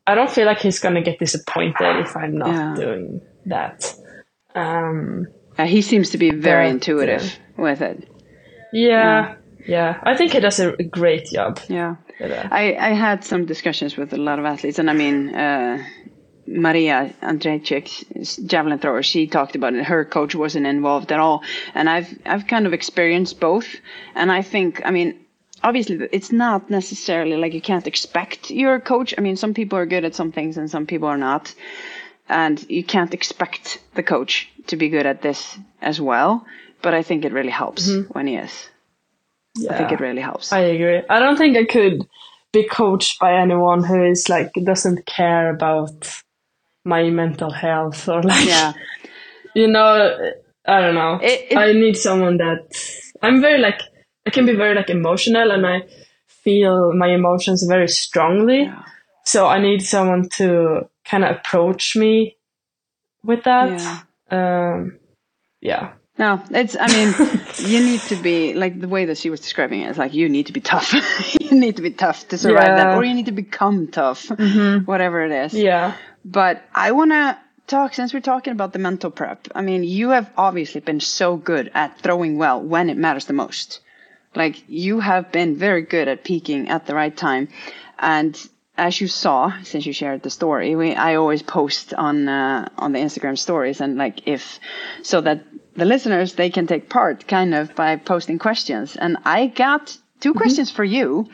I don't feel like he's gonna get disappointed if I'm not Yeah. doing that. Um Uh, he seems to be very But, intuitive with it. yeah, yeah. I think he does a great job. Yeah. I, I had some discussions with a lot of athletes, and I mean, uh, Maria Andrzejczyk, javelin thrower, she talked about it. Her coach wasn't involved at all, and I've I've kind of experienced both, and I think, I mean, obviously, it's not necessarily like you can't expect your coach. I mean, some people are good at some things, and some people are not, and you can't expect the coach to be good at this as well. But I think it really helps mm-hmm. when he is. I think it really helps. I agree. I don't think I could be coached by anyone who is like doesn't care about my mental health or like yeah. you know I don't know. It- it- I need someone that I'm very like I can be very like emotional and I feel my emotions very strongly. Yeah. So I need someone to kind of approach me with that. Um yeah. No, it's. I mean, you need to be like the way that she was describing it. It's like you need to be tough. you need to be tough to survive that, or you need to become tough, whatever it is. Yeah. But I want to talk since we're talking about the mental prep. I mean, you have obviously been so good at throwing well when it matters the most. Like you have been very good at peaking at the right time, and as you saw, since you shared the story, we I always post on uh, on the Instagram stories, and like if so that the listeners they can take part kind of by posting questions, and I got 2 questions for you,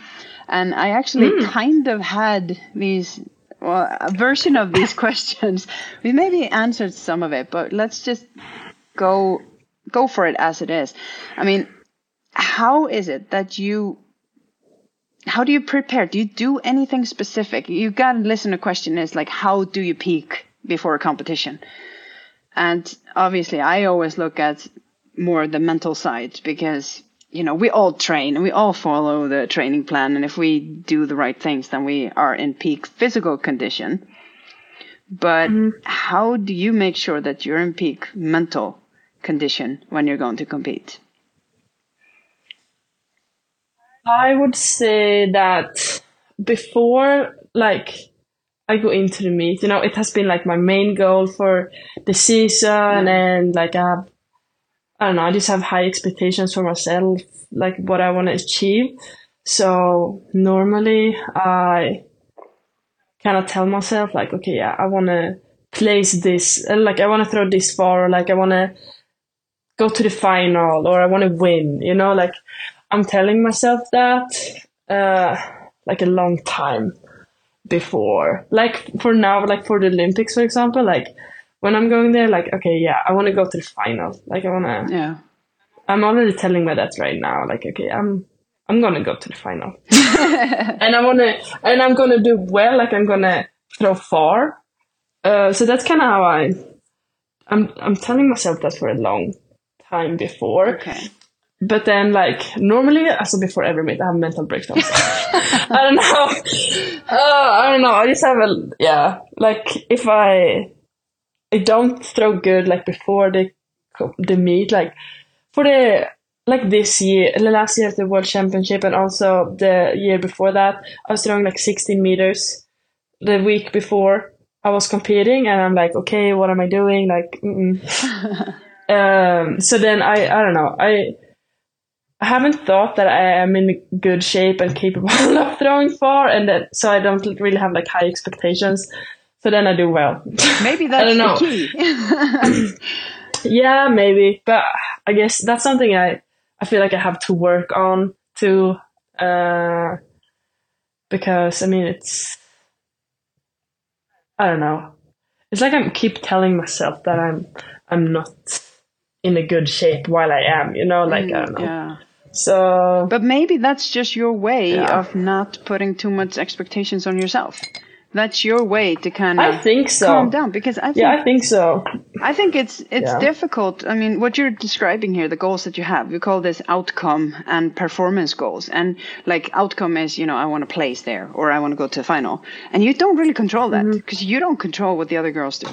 and I actually kind of had these well, a version of these questions. We maybe answered some of it, but let's just go go for it as it is. I mean, how is it that you how do you prepare? Do you do anything specific? You got to listen to question is like how do you peak before a competition? And obviously I always look at more the mental side because you know we all train and we all follow the training plan. And if we do the right things then we are in peak physical condition. But mm-hmm. how do you make sure that you're in peak mental condition when you're going to compete? I would say that before, like, I go into the meet, you know, it has been like my main goal for the season, mm. and like I have, I don't know, I just have high expectations for myself, like what I want to achieve. So normally I kind of tell myself like, okay, yeah, I want to place this, like I want to throw this far, or like I want to go to the final, or I want to win. You know, like I'm telling myself that uh, like a long time before. Like for now, like for the Olympics, for example, like when I'm going there, like okay, yeah, I want to go to the final. Like I want to. Yeah. I'm already telling my that right now. Like okay, I'm I'm gonna go to the final, and I wanna and I'm gonna do well. Like I'm gonna throw far. Uh, so that's kind of how I. I'm I'm telling myself that for a long time before. Okay. But then, like normally, also before every meet, I have mental breakdowns. I don't know. Uh, I don't know. I just have a yeah. Like if I, I don't throw good like before the the meet, like for the like this year, the last year of the World Championship, and also the year before that, I was throwing like 16 meters. The week before, I was competing, and I'm like, okay, what am I doing? Like, um. So then I, I don't know. I I haven't thought that I am in good shape and capable of throwing far, and that so I don't really have like high expectations. So then I do well. Maybe that's don't the know. key. yeah, maybe, but I guess that's something I I feel like I have to work on too, uh, because I mean it's I don't know. It's like I keep telling myself that I'm I'm not in a good shape while I am, you know, like I don't know. yeah. So But maybe that's just your way Yeah. of not putting too much expectations on yourself. That's your way to kind I of think so. calm down because I think Yeah, I think so. I think it's it's Yeah. difficult. I mean, what you're describing here, the goals that you have, we call this outcome and performance goals. And like outcome is, you know, I want to place there or I want to go to the final, and you don't really control that Mm-hmm. because you don't control what the other girls do.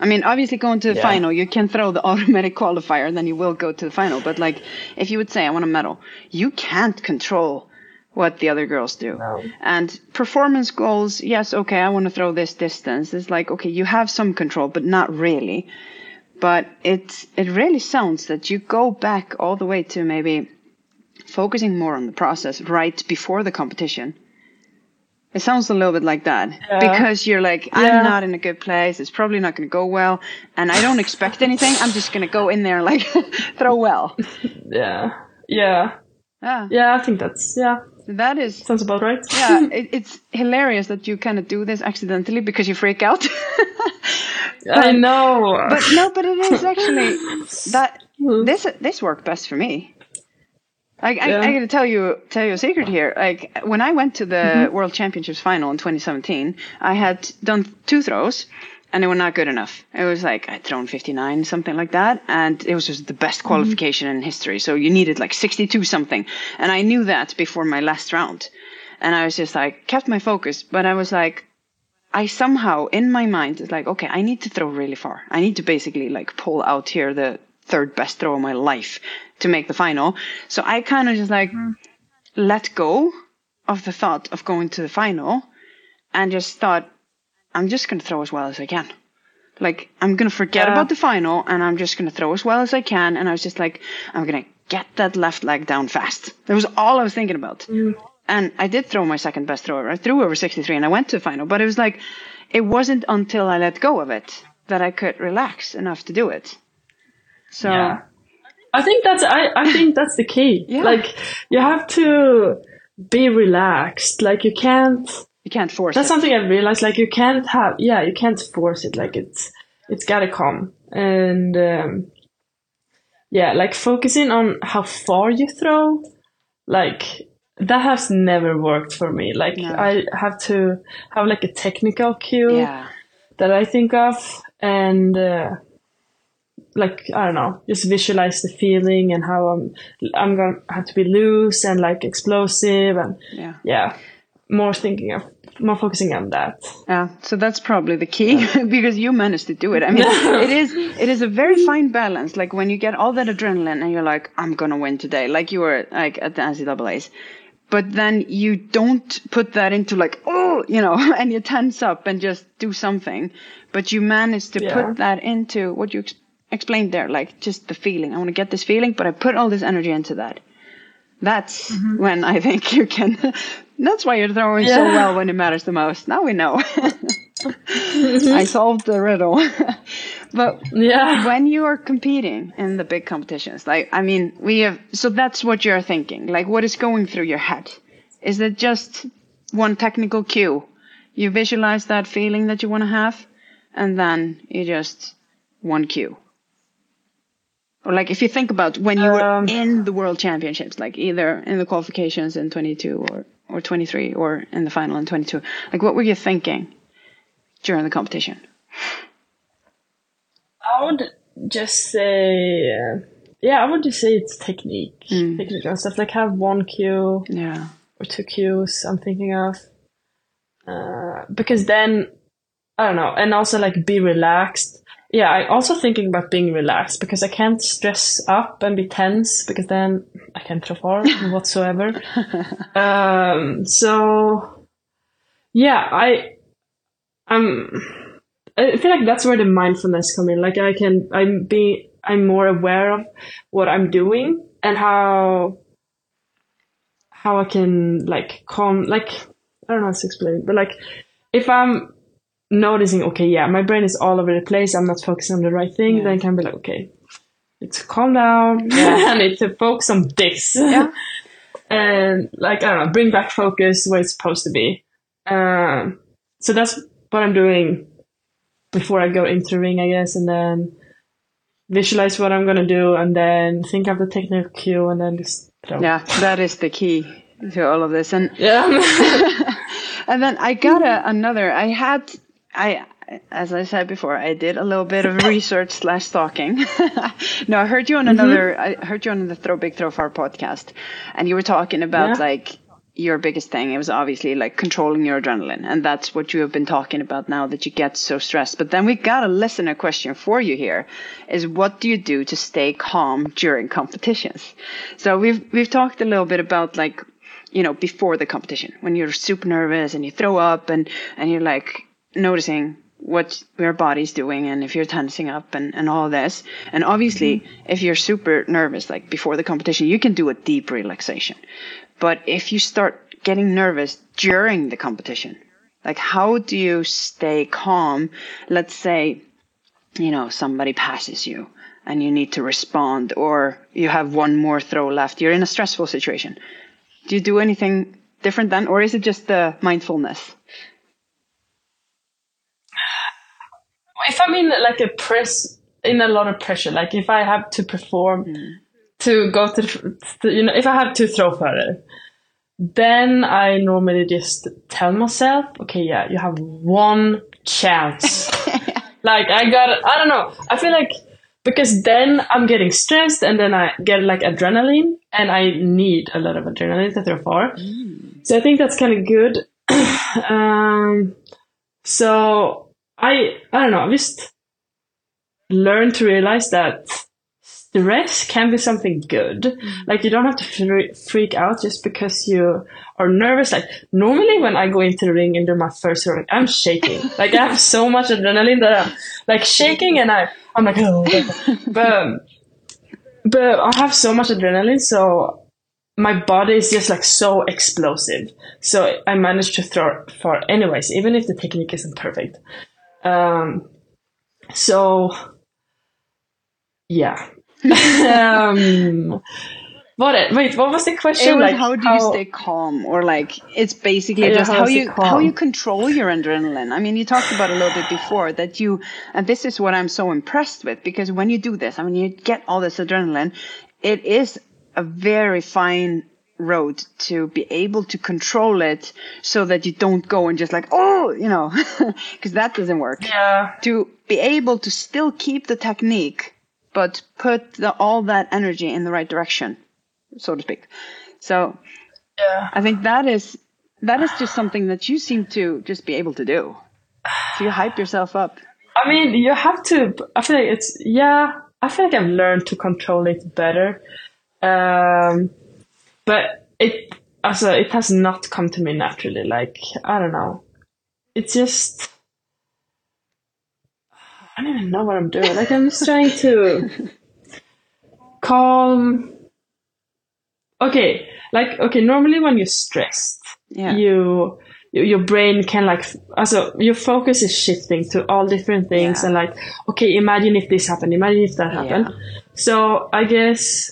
I mean, obviously, going to the Yeah. final, you can throw the automatic qualifier, and then you will go to the final. But like, if you would say, "I want a medal," you can't control what the other girls do. No. And performance goals, yes, okay, I want to throw this distance. It's like, okay, you have some control, but not really. But it it really sounds that you go back all the way to maybe focusing more on the process right before the competition. It sounds a little bit like that Yeah. because you're like, I'm not in a good place. It's probably not going to go well, and I don't expect anything. I'm just going to go in there like throw well. Yeah. Yeah. Yeah, Yeah, I think that's yeah. That is Sounds about right. yeah, it, it's hilarious that you kind of do this accidentally because you freak out. I know. but no, but it is actually that this this worked best for me. I, I, Yeah. I gotta tell you tell you a secret here. Like when I went to the mm-hmm. World Championships final in 2017, I had done two throws, and they were not good enough. It was like I'd thrown 59, something like that, and it was just the best mm-hmm. qualification in history. So you needed like 62 something, and I knew that before my last round, and I was just like kept my focus, but I was like. I somehow in my mind is like, okay, I need to throw really far. I need to basically like pull out here the third best throw of my life to make the final. So I kind of just like mm-hmm. let go of the thought of going to the final and just thought, I'm just going to throw as well as I can. Like, I'm going to forget Yeah. about the final and I'm just going to throw as well as I can. And I was just like, I'm going to get that left leg down fast. That was all I was thinking about. Mm. And I did throw my second best throw. I threw over 63 and I went to the final. But it was like, it wasn't until I let go of it that I could relax enough to do it. So, Yeah. I think that's I, I think that's the key. Yeah. Like you have to be relaxed. Like you can't you can't force that's it. something I've realized. Like you can't have yeah, you can't force it. Like it's it's gotta come. And um yeah, like focusing on how far you throw, like that has never worked for me. Like No. I have to have like a technical cue Yeah. that I think of and uh, like I don't know, just visualize the feeling and how I'm I'm gonna have to be loose and like explosive and Yeah. yeah, more thinking of more focusing on that. Yeah, so that's probably the key because you managed to do it. I mean, it is it is a very fine balance. Like when you get all that adrenaline and you're like, I'm gonna win today, like you were like at the NCAA's. but then you don't put that into like oh you know and you tense up and just do something but you manage to Yeah. put that into what you ex- explained there like just the feeling i want to get this feeling but i put all this energy into that that's Mm-hmm. when i think you can that's why you're throwing so well when it matters the most. Now we know. I solved the riddle. But Yeah. when you are competing in the big competitions like i mean we have so that's what you're thinking. Like what is going through your head? Is it just one technical cue? You visualize that feeling that you want to have and then you just one cue or like if you think about when you were Um, in the world championships like either in the qualifications in 22 or or 23 or in the final in 22 like what were you thinking during the competition I would just say, uh, yeah, I would just say it's technique, technique and stuff. Like have one cue yeah or two cues I'm thinking of, uh, because then I don't know, and also like be relaxed. Yeah, I also thinking about being relaxed because I can't stress up and be tense because then I can't perform whatsoever. um, so yeah, I I'm I feel like that's where the mindfulness come in. Like I can, I'm be, I'm more aware of what I'm doing and how, how I can like calm, like, I don't know how to explain it, but like, if I'm noticing, okay, yeah, my brain is all over the place, I'm not focusing on the right thing, Yeah. then I can be like, okay, to calm down, I need to focus on this. Yeah. and like, I don't know, bring back focus where it's supposed to be. Um, so that's what I'm doing before I go into the ring, I guess, and then visualize what I'm gonna do, and then think of the technical cue, and then just throw. Yeah, that is the key to all of this. And Yeah. and then I got a, another. I had I as I said before, I did a little bit of research slash stalking. no, I heard you on mm-hmm. another. I heard you on the Throw Big Throw Far podcast, and you were talking about Yeah. like your biggest thing. It was obviously like controlling your adrenaline, and that's what you have been talking about now that you get so stressed. But then we got a listener question for you here: is what do you do to stay calm during competitions? So we've we've talked a little bit about like you know before the competition when you're super nervous and you throw up and and you're like noticing what your body's doing and if you're tensing up and, and all this. And obviously mm-hmm. if you're super nervous like before the competition you can do a deep relaxation. But if you start getting nervous during the competition like how do you stay calm? Let's say you know somebody passes you and you need to respond or you have one more throw left you're in a stressful situation. Do you do anything different then or is it just the mindfulness if I'm in like a press, in a lot of pressure, like if I have to perform, to go to, to, you know, if I have to throw further, then I normally just tell myself, okay, yeah, you have one chance. like I got, I don't know. I feel like because then I'm getting stressed and then I get like adrenaline and I need a lot of adrenaline to throw far. So I think that's kind of good. um, so I, I don't know, I just learned to realize that stress can be something good. Mm-hmm. Like you don't have to fre- freak out just because you are nervous. Like normally when I go into the ring and do my first run, I'm shaking. like I have so much adrenaline that I'm like shaking and I, I'm like, oh, but, um, but I have so much adrenaline. So my body is just like so explosive. So I managed to throw far anyways, even if the technique isn't perfect. Um, so yeah. um, what? It, wait, what was the question? Was like how do you stay calm, or like it's basically just how how you how you control your adrenaline. I mean, you talked about a little bit before that you, and this is what I'm so impressed with because when you do this, I mean, you get all this adrenaline. It is a very fine road to be able to control it so that you don't go and just like oh you know because that doesn't work Yeah. to be able to still keep the technique but put the, all that energy in the right direction so to speak so Yeah. i think that is that is just something that you seem to just be able to do so you hype yourself up I mean, you have to. I feel like it's yeah. I feel like I've learned to control it better. Um, but it also it has not come to me naturally. Like I don't know, it's just I don't even know what I'm doing. Like I'm just trying to calm. Okay, like okay. Normally when you're stressed, Yeah. you your brain can like also your focus is shifting to all different things Yeah. and like okay imagine if this happened imagine if that happened so i guess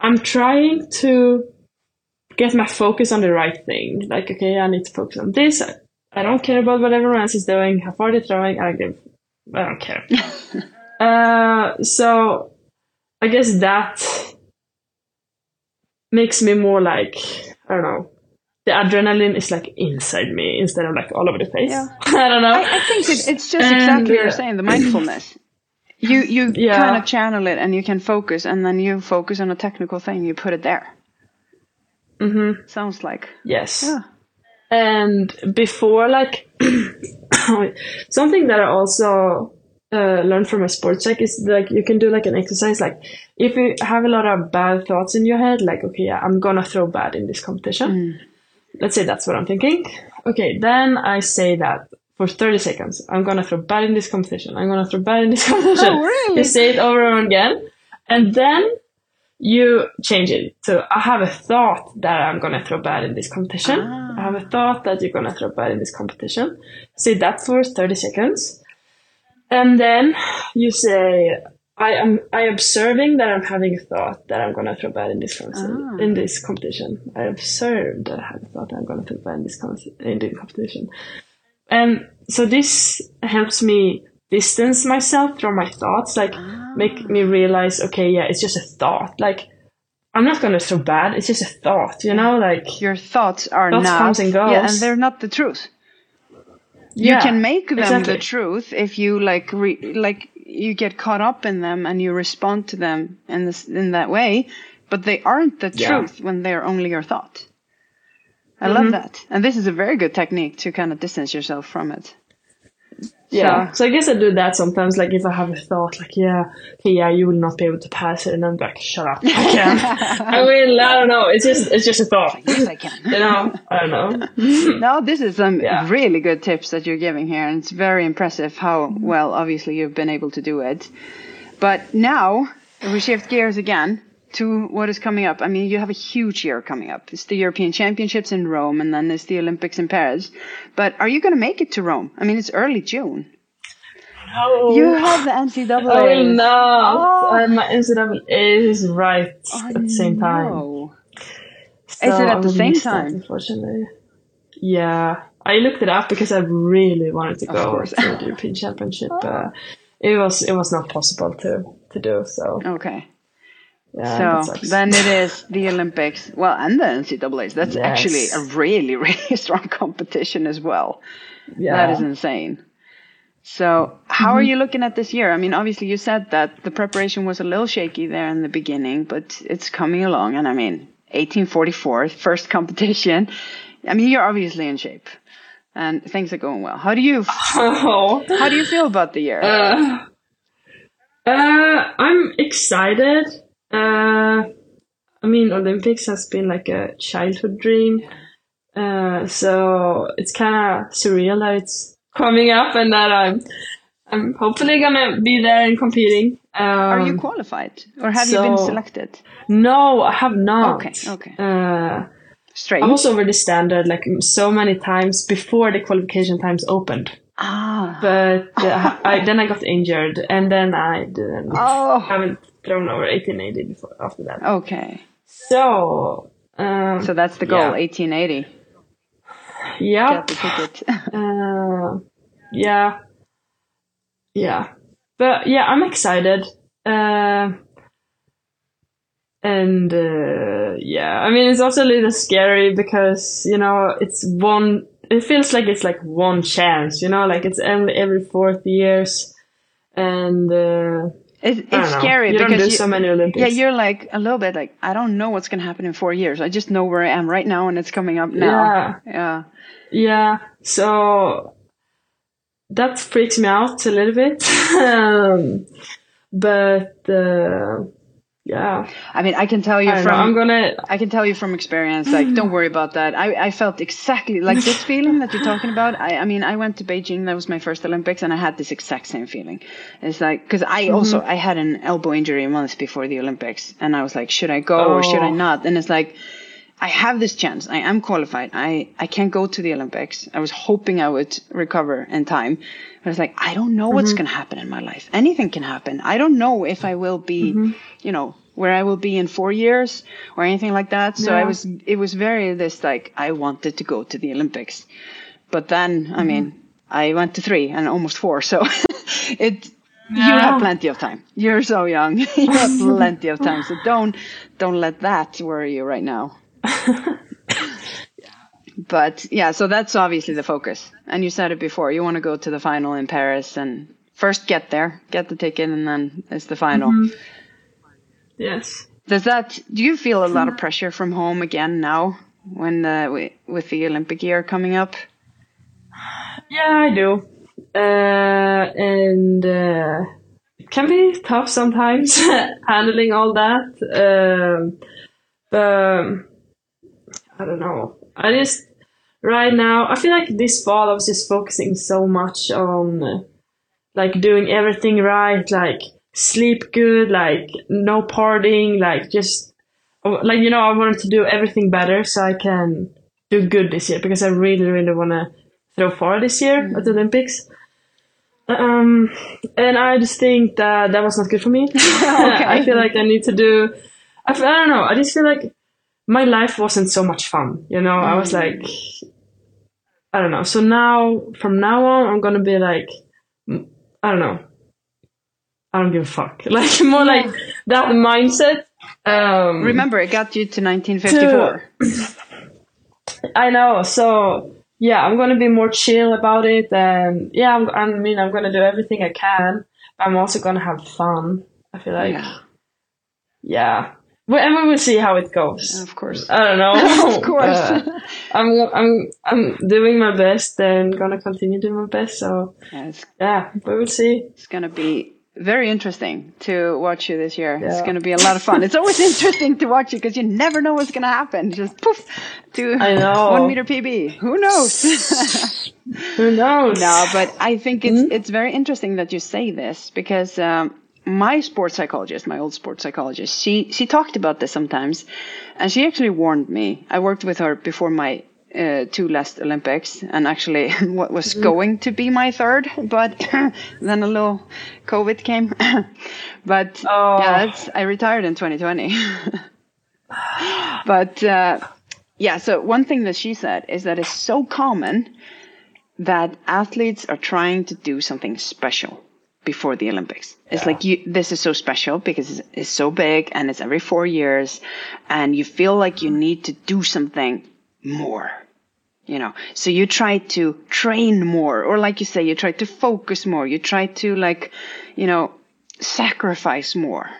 i'm trying to get my focus on the right thing like okay i need to focus on this i, I don't care about what everyone else is doing how far they're throwing i don't give i don't care uh so i guess that makes me more like i don't know the adrenaline is like inside me instead of like all over the place. Yeah. I don't know. I, I think it, it's just And, exactly what you're saying, the mindfulness. You you Yeah. kind of channel it and you can focus and then you focus on a technical thing, you put it there. Mhm. Sounds like. Yes. Yeah. And before, like something that I also uh, learned from a sports psych is like you can do like an exercise. Like if you have a lot of bad thoughts in your head, like okay, yeah, I'm gonna throw bad in this competition. Let's say that's what I'm thinking. Okay, then I say that for 30 seconds. I'm gonna throw bad in this competition. I'm gonna throw bad in this competition. Oh, really? You say it over and over again, and then you change it. So I have a thought that I'm gonna throw bad in this competition. Ah. I have a thought that you're gonna throw bad in this competition. Say that for 30 seconds. And then you say, I am I observing that I'm having a thought that I'm gonna throw bad in this Ah. in this competition. I observed that I have a thought that I'm gonna throw bad in this in this competition. And so this helps me distance myself from my thoughts, like make me ah. realize, okay, yeah, it's just a thought. Like I'm not gonna throw bad, it's just a thought, you know, like Your thoughts are Thoughts not. comes and Yeah, and they're not the truth. yeah, you can make them exactly. the truth if you like re- like you get caught up in them and you respond to them in this in that way but they aren't the Yeah. truth when they're only your thought i love mm-hmm. that and this is a very good technique to kind of distance yourself from it Yeah. So- So I guess I do that sometimes. Like if I have a thought, like yeah, okay, yeah, you will not be able to pass it, and I'm like, shut up, I can. I mean, I don't know. It's just it's just a thought. yes i can You know, I don't know. no this is some Yeah. really good tips that you're giving here and it's very impressive how well obviously you've been able to do it but now we shift gears again to what is coming up i mean you have a huge year coming up it's the european championships in rome and then there's the olympics in paris but are you going to make it to rome i mean it's early june No. you have the ncaa I will not. Oh. Uh, my NCAA is right at the same time. No. So Is it at the same that, time? unfortunately. Yeah, I looked it up because I really wanted to go to the European Championship. Uh, it was it was not possible to to do so. okay Yeah, so then it is the Olympics, well, and the NCAA's. That's Yes. actually a really, really strong competition as well. yeah. That is insane. So, how are you looking at this year? I mean, obviously, you said that the preparation was a little shaky there in the beginning, but it's coming along. And I mean, 1844, first competition. I mean, you're obviously in shape, and things are going well. How do you Oh. how do you feel about the year? Uh, uh, I'm excited. Uh, I mean, Olympics has been like a childhood dream. Uh, so it's kind of surreal that it's coming up and that I'm, I'm hopefully gonna be there and competing. Um, are you qualified, or have you been selected? No, I have not. Okay, okay. Uh, Strange. I was over the standard like so many times before the qualification times opened. Ah. But uh, I, then I got injured and then I didn't. Oh. haven't thrown over 1880 before after that. Okay. So, um, So that's the goal. Yeah. 1880. yeah, Get the ticket. uh, yeah, yeah. But yeah, I'm excited. Uh, and uh, yeah, I mean, it's also a little scary because you know it's one. It feels like it's like one chance, you know, like it's only every fourth years, and uh, It's, I don't it's scary You don't because do you- so many Olympics. yeah, you're like a little bit like I don't know what's gonna happen in four years. I just know where I am right now, and it's coming up now. Yeah. Yeah, so that freaks me out a little bit. um, but uh, yeah. I mean, I can tell you from know, I'm gonna. I can tell you from experience, like, don't worry about that. I, I felt exactly like this feeling that you're talking about. I, I mean, I went to Beijing, that was my first Olympics, and I had this exact same feeling. It's like, because I mm-hmm. also, I had an elbow injury a month before the Olympics, and I was like, should I go or should I Oh. not? And it's like, I have this chance. I am qualified. I, I can't go to the Olympics. I was hoping I would recover in time. But it's like, I don't know what's mm-hmm. going to happen in my life. Anything can happen. I don't know if I will be, mm-hmm. you know, where I will be in four years or anything like that. So I was, it was very this like, I wanted to go to the Olympics. But then, I mm-hmm. mean, I went to three and almost four. So it, you have plenty of time. You're so young. you have plenty of time. So don't, don't let that worry you right now. But yeah, so that's obviously the focus. And you said it before, you want to go to the final in Paris and first get there, get the ticket, and then it's the final. Yes. Does that, do you feel a lot of pressure from home again now when wi- with the Olympic year coming up? Yeah, I do. Uh, and uh, it can be tough sometimes handling all that. Um, but I don't know. I just right now I feel like this fall I was just focusing so much on like doing everything right, like sleep good, like no partying, like just like you know I wanted to do everything better so I can do good this year because I really really want to throw far this year at the Olympics. Um, and I just think that that was not good for me. I feel like I need to do. I, feel, I don't know. I just feel like my life wasn't so much fun. You know, I was like, I don't know. So now, from now on, I'm gonna be like, mm, I don't know. I don't give a fuck. Like more like that mindset. Um, Remember, it got you to 1954. I know. So yeah, I'm gonna be more chill about it, and yeah, I'm, I mean, I'm gonna do everything I can. But I'm also gonna have fun. I feel like, Yeah. yeah. Well, and we will see how it goes. Of course. I don't know. Of course. Uh, I'm I'm I'm doing my best and gonna continue doing my best. So Yeah, yeah, we will see. it's going to be very interesting to watch you this year. It's going to be a lot of fun. It's always interesting to watch you because you never know what's going to happen. Just poof to I know. one meter PB. Who knows? Who knows? no, but I think it's Mm-hmm. it's very interesting that you say this because um, my sports psychologist, my old sports psychologist, she she talked about this sometimes, and she actually warned me. I worked with her before my uh, two last Olympics, and actually what was Mm-hmm. going to be my third, but then a little COVID came. but Oh. yeah, I retired in 2020. but uh, yeah, so one thing that she said is that it's so common that athletes are trying to do something special before the Olympics. It's like you this is so special because it's, it's so big and it's every 4 years and you feel like you need to do something more. You know, so you try to train more or like you say you try to focus more, you try to like, you know, sacrifice more.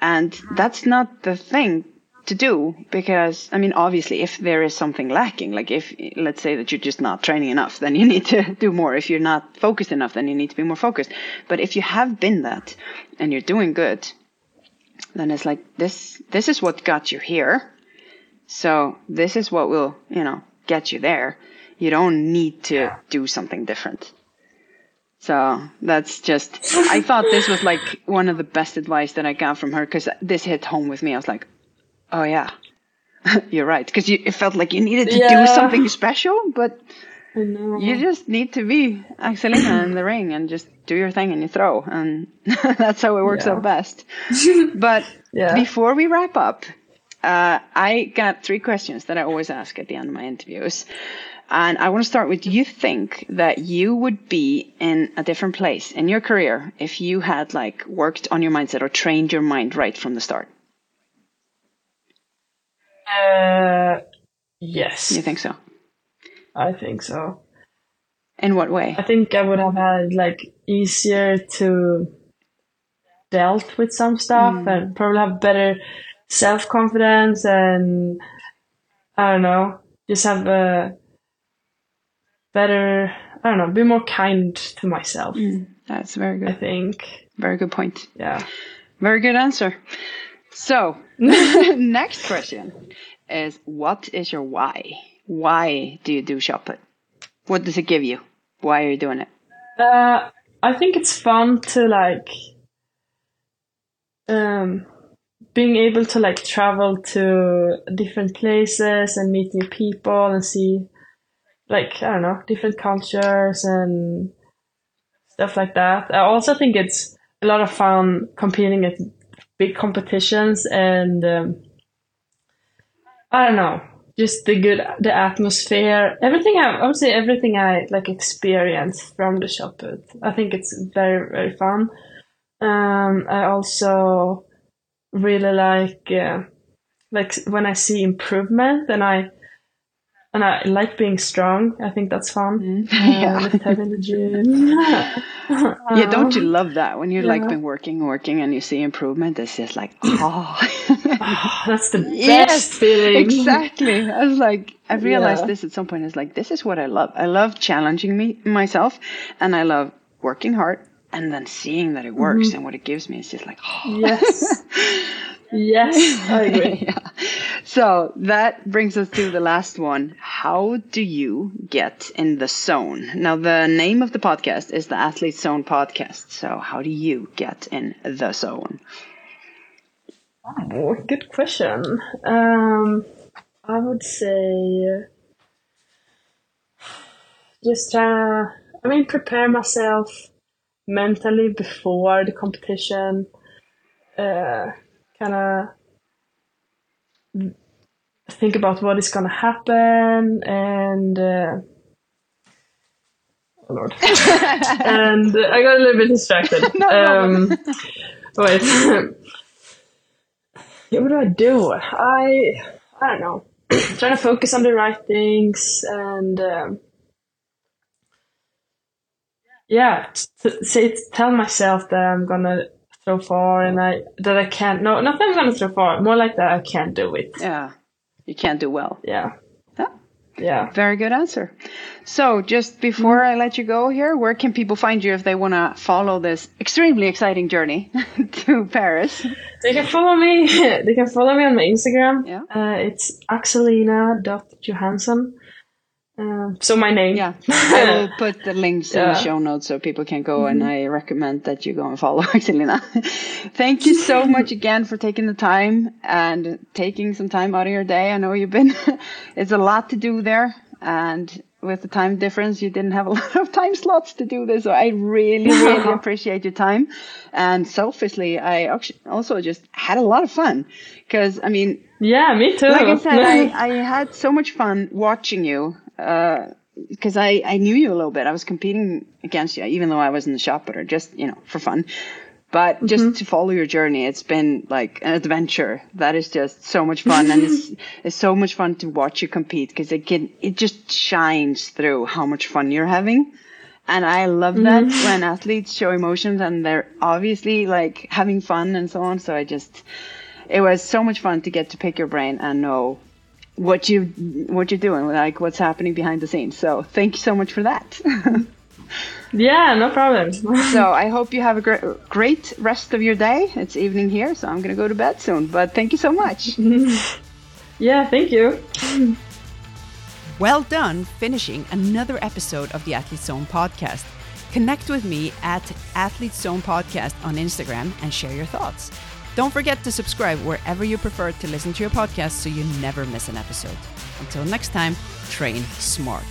And that's not the thing to do because, I mean, obviously, if there is something lacking, like if, let's say that you're just not training enough, then you need to do more. If you're not focused enough, then you need to be more focused. But if you have been that and you're doing good, then it's like this, this is what got you here. So this is what will, you know, get you there. You don't need to do something different. So that's just, I thought this was like one of the best advice that I got from her because this hit home with me. I was like, oh yeah, you're right. Because it felt like you needed to do something special, but you just need to be Axelina in the ring and just do your thing and you throw. And that's how it works Yeah. out best. But Yeah. before we wrap up, uh, I got three questions that I always ask at the end of my interviews. And I want to start with do you think that you would be in a different place in your career if you had like worked on your mindset or trained your mind right from the start? Uh, yes, You think so? I think so. In what way? I think I would have had like easier to dealt with some stuff and probably have better self confidence and I don't know, just have a better I don't know, be more kind to myself. That's very good. I think. Very good point. Yeah. Very good answer. So, next question is what is your why? Why do you do Shotput? What does it give you? Why are you doing it? Uh, I think it's fun to like um, being able to like travel to different places and meet new people and see like I don't know different cultures and stuff like that. I also think it's a lot of fun competing at big competitions and um, I don't know just the good the atmosphere everything I, I would say everything I like experience from the shot I think it's very very fun. Um, I also really like uh, like when I see improvement and I and I like being strong. I think that's fun. Mm. yeah, uh, in the gym. yeah, don't you love that when you're yeah. like been working, working, and you see improvement? It's just like, oh, oh that's the best yes, feeling. Exactly. I was like, I realized yeah. this at some point. It's like this is what I love. I love challenging me myself, and I love working hard and then seeing that it works mm-hmm. and what it gives me is just like oh. yes yes i agree. Yeah. so that brings us to the last one. How do you get in the zone? Now the name of the podcast is the athlete zone podcast. So how do you get in the zone? Oh good question. Um i would say just uh i mean prepare myself mentally before the competition, uh, kind of think about what is going to happen and uh, oh lord. And i got a little bit distracted. No, um, wait. Yeah, what do i do? I i don't know. Trying to focus on the right things and um, yeah, t- say tell myself that I'm gonna throw far and I that I can't. No, not that I'm gonna throw far. More like that I can't do it. Yeah, you can't do well. Yeah. Yeah. Yeah. Very good answer. So, just before mm-hmm. I let you go here, where can people find you if they want to follow this extremely exciting journey to Paris? They can follow me. they can follow me on my Instagram. Yeah. Uh, it's axelina.johansson. Um, so my name. Yeah, I will put the links yeah. in the show notes so people can go, mm-hmm. and I recommend that you go and follow Axelina. Thank you so much again for taking the time and taking some time out of your day. I know you've been, it's a lot to do there, and with the time difference, you didn't have a lot of time slots to do this. So I really, really appreciate your time. And selfishly, I also just had a lot of fun because I mean, yeah, me too. Like I said, I, I had so much fun watching you because uh, I, I knew you a little bit. I was competing against you, even though I was in the shop, but just, you know, for fun. But mm-hmm. just to follow your journey, it's been like an adventure that is just so much fun. and it's, it's so much fun to watch you compete because it can, it just shines through how much fun you're having. And I love that mm-hmm. when athletes show emotions and they're obviously like having fun and so on. So I just, it was so much fun to get to pick your brain and know what you what you're doing, like what's happening behind the scenes. So thank you so much for that. yeah, no problem. so I hope you have a great great rest of your day. It's evening here, so I'm gonna go to bed soon. But thank you so much. yeah, thank you. Well done finishing another episode of the Athlete Zone podcast. Connect with me at Athlete Zone Podcast on Instagram and share your thoughts. Don't forget to subscribe wherever you prefer to listen to your podcast so you never miss an episode. Until next time, train smart.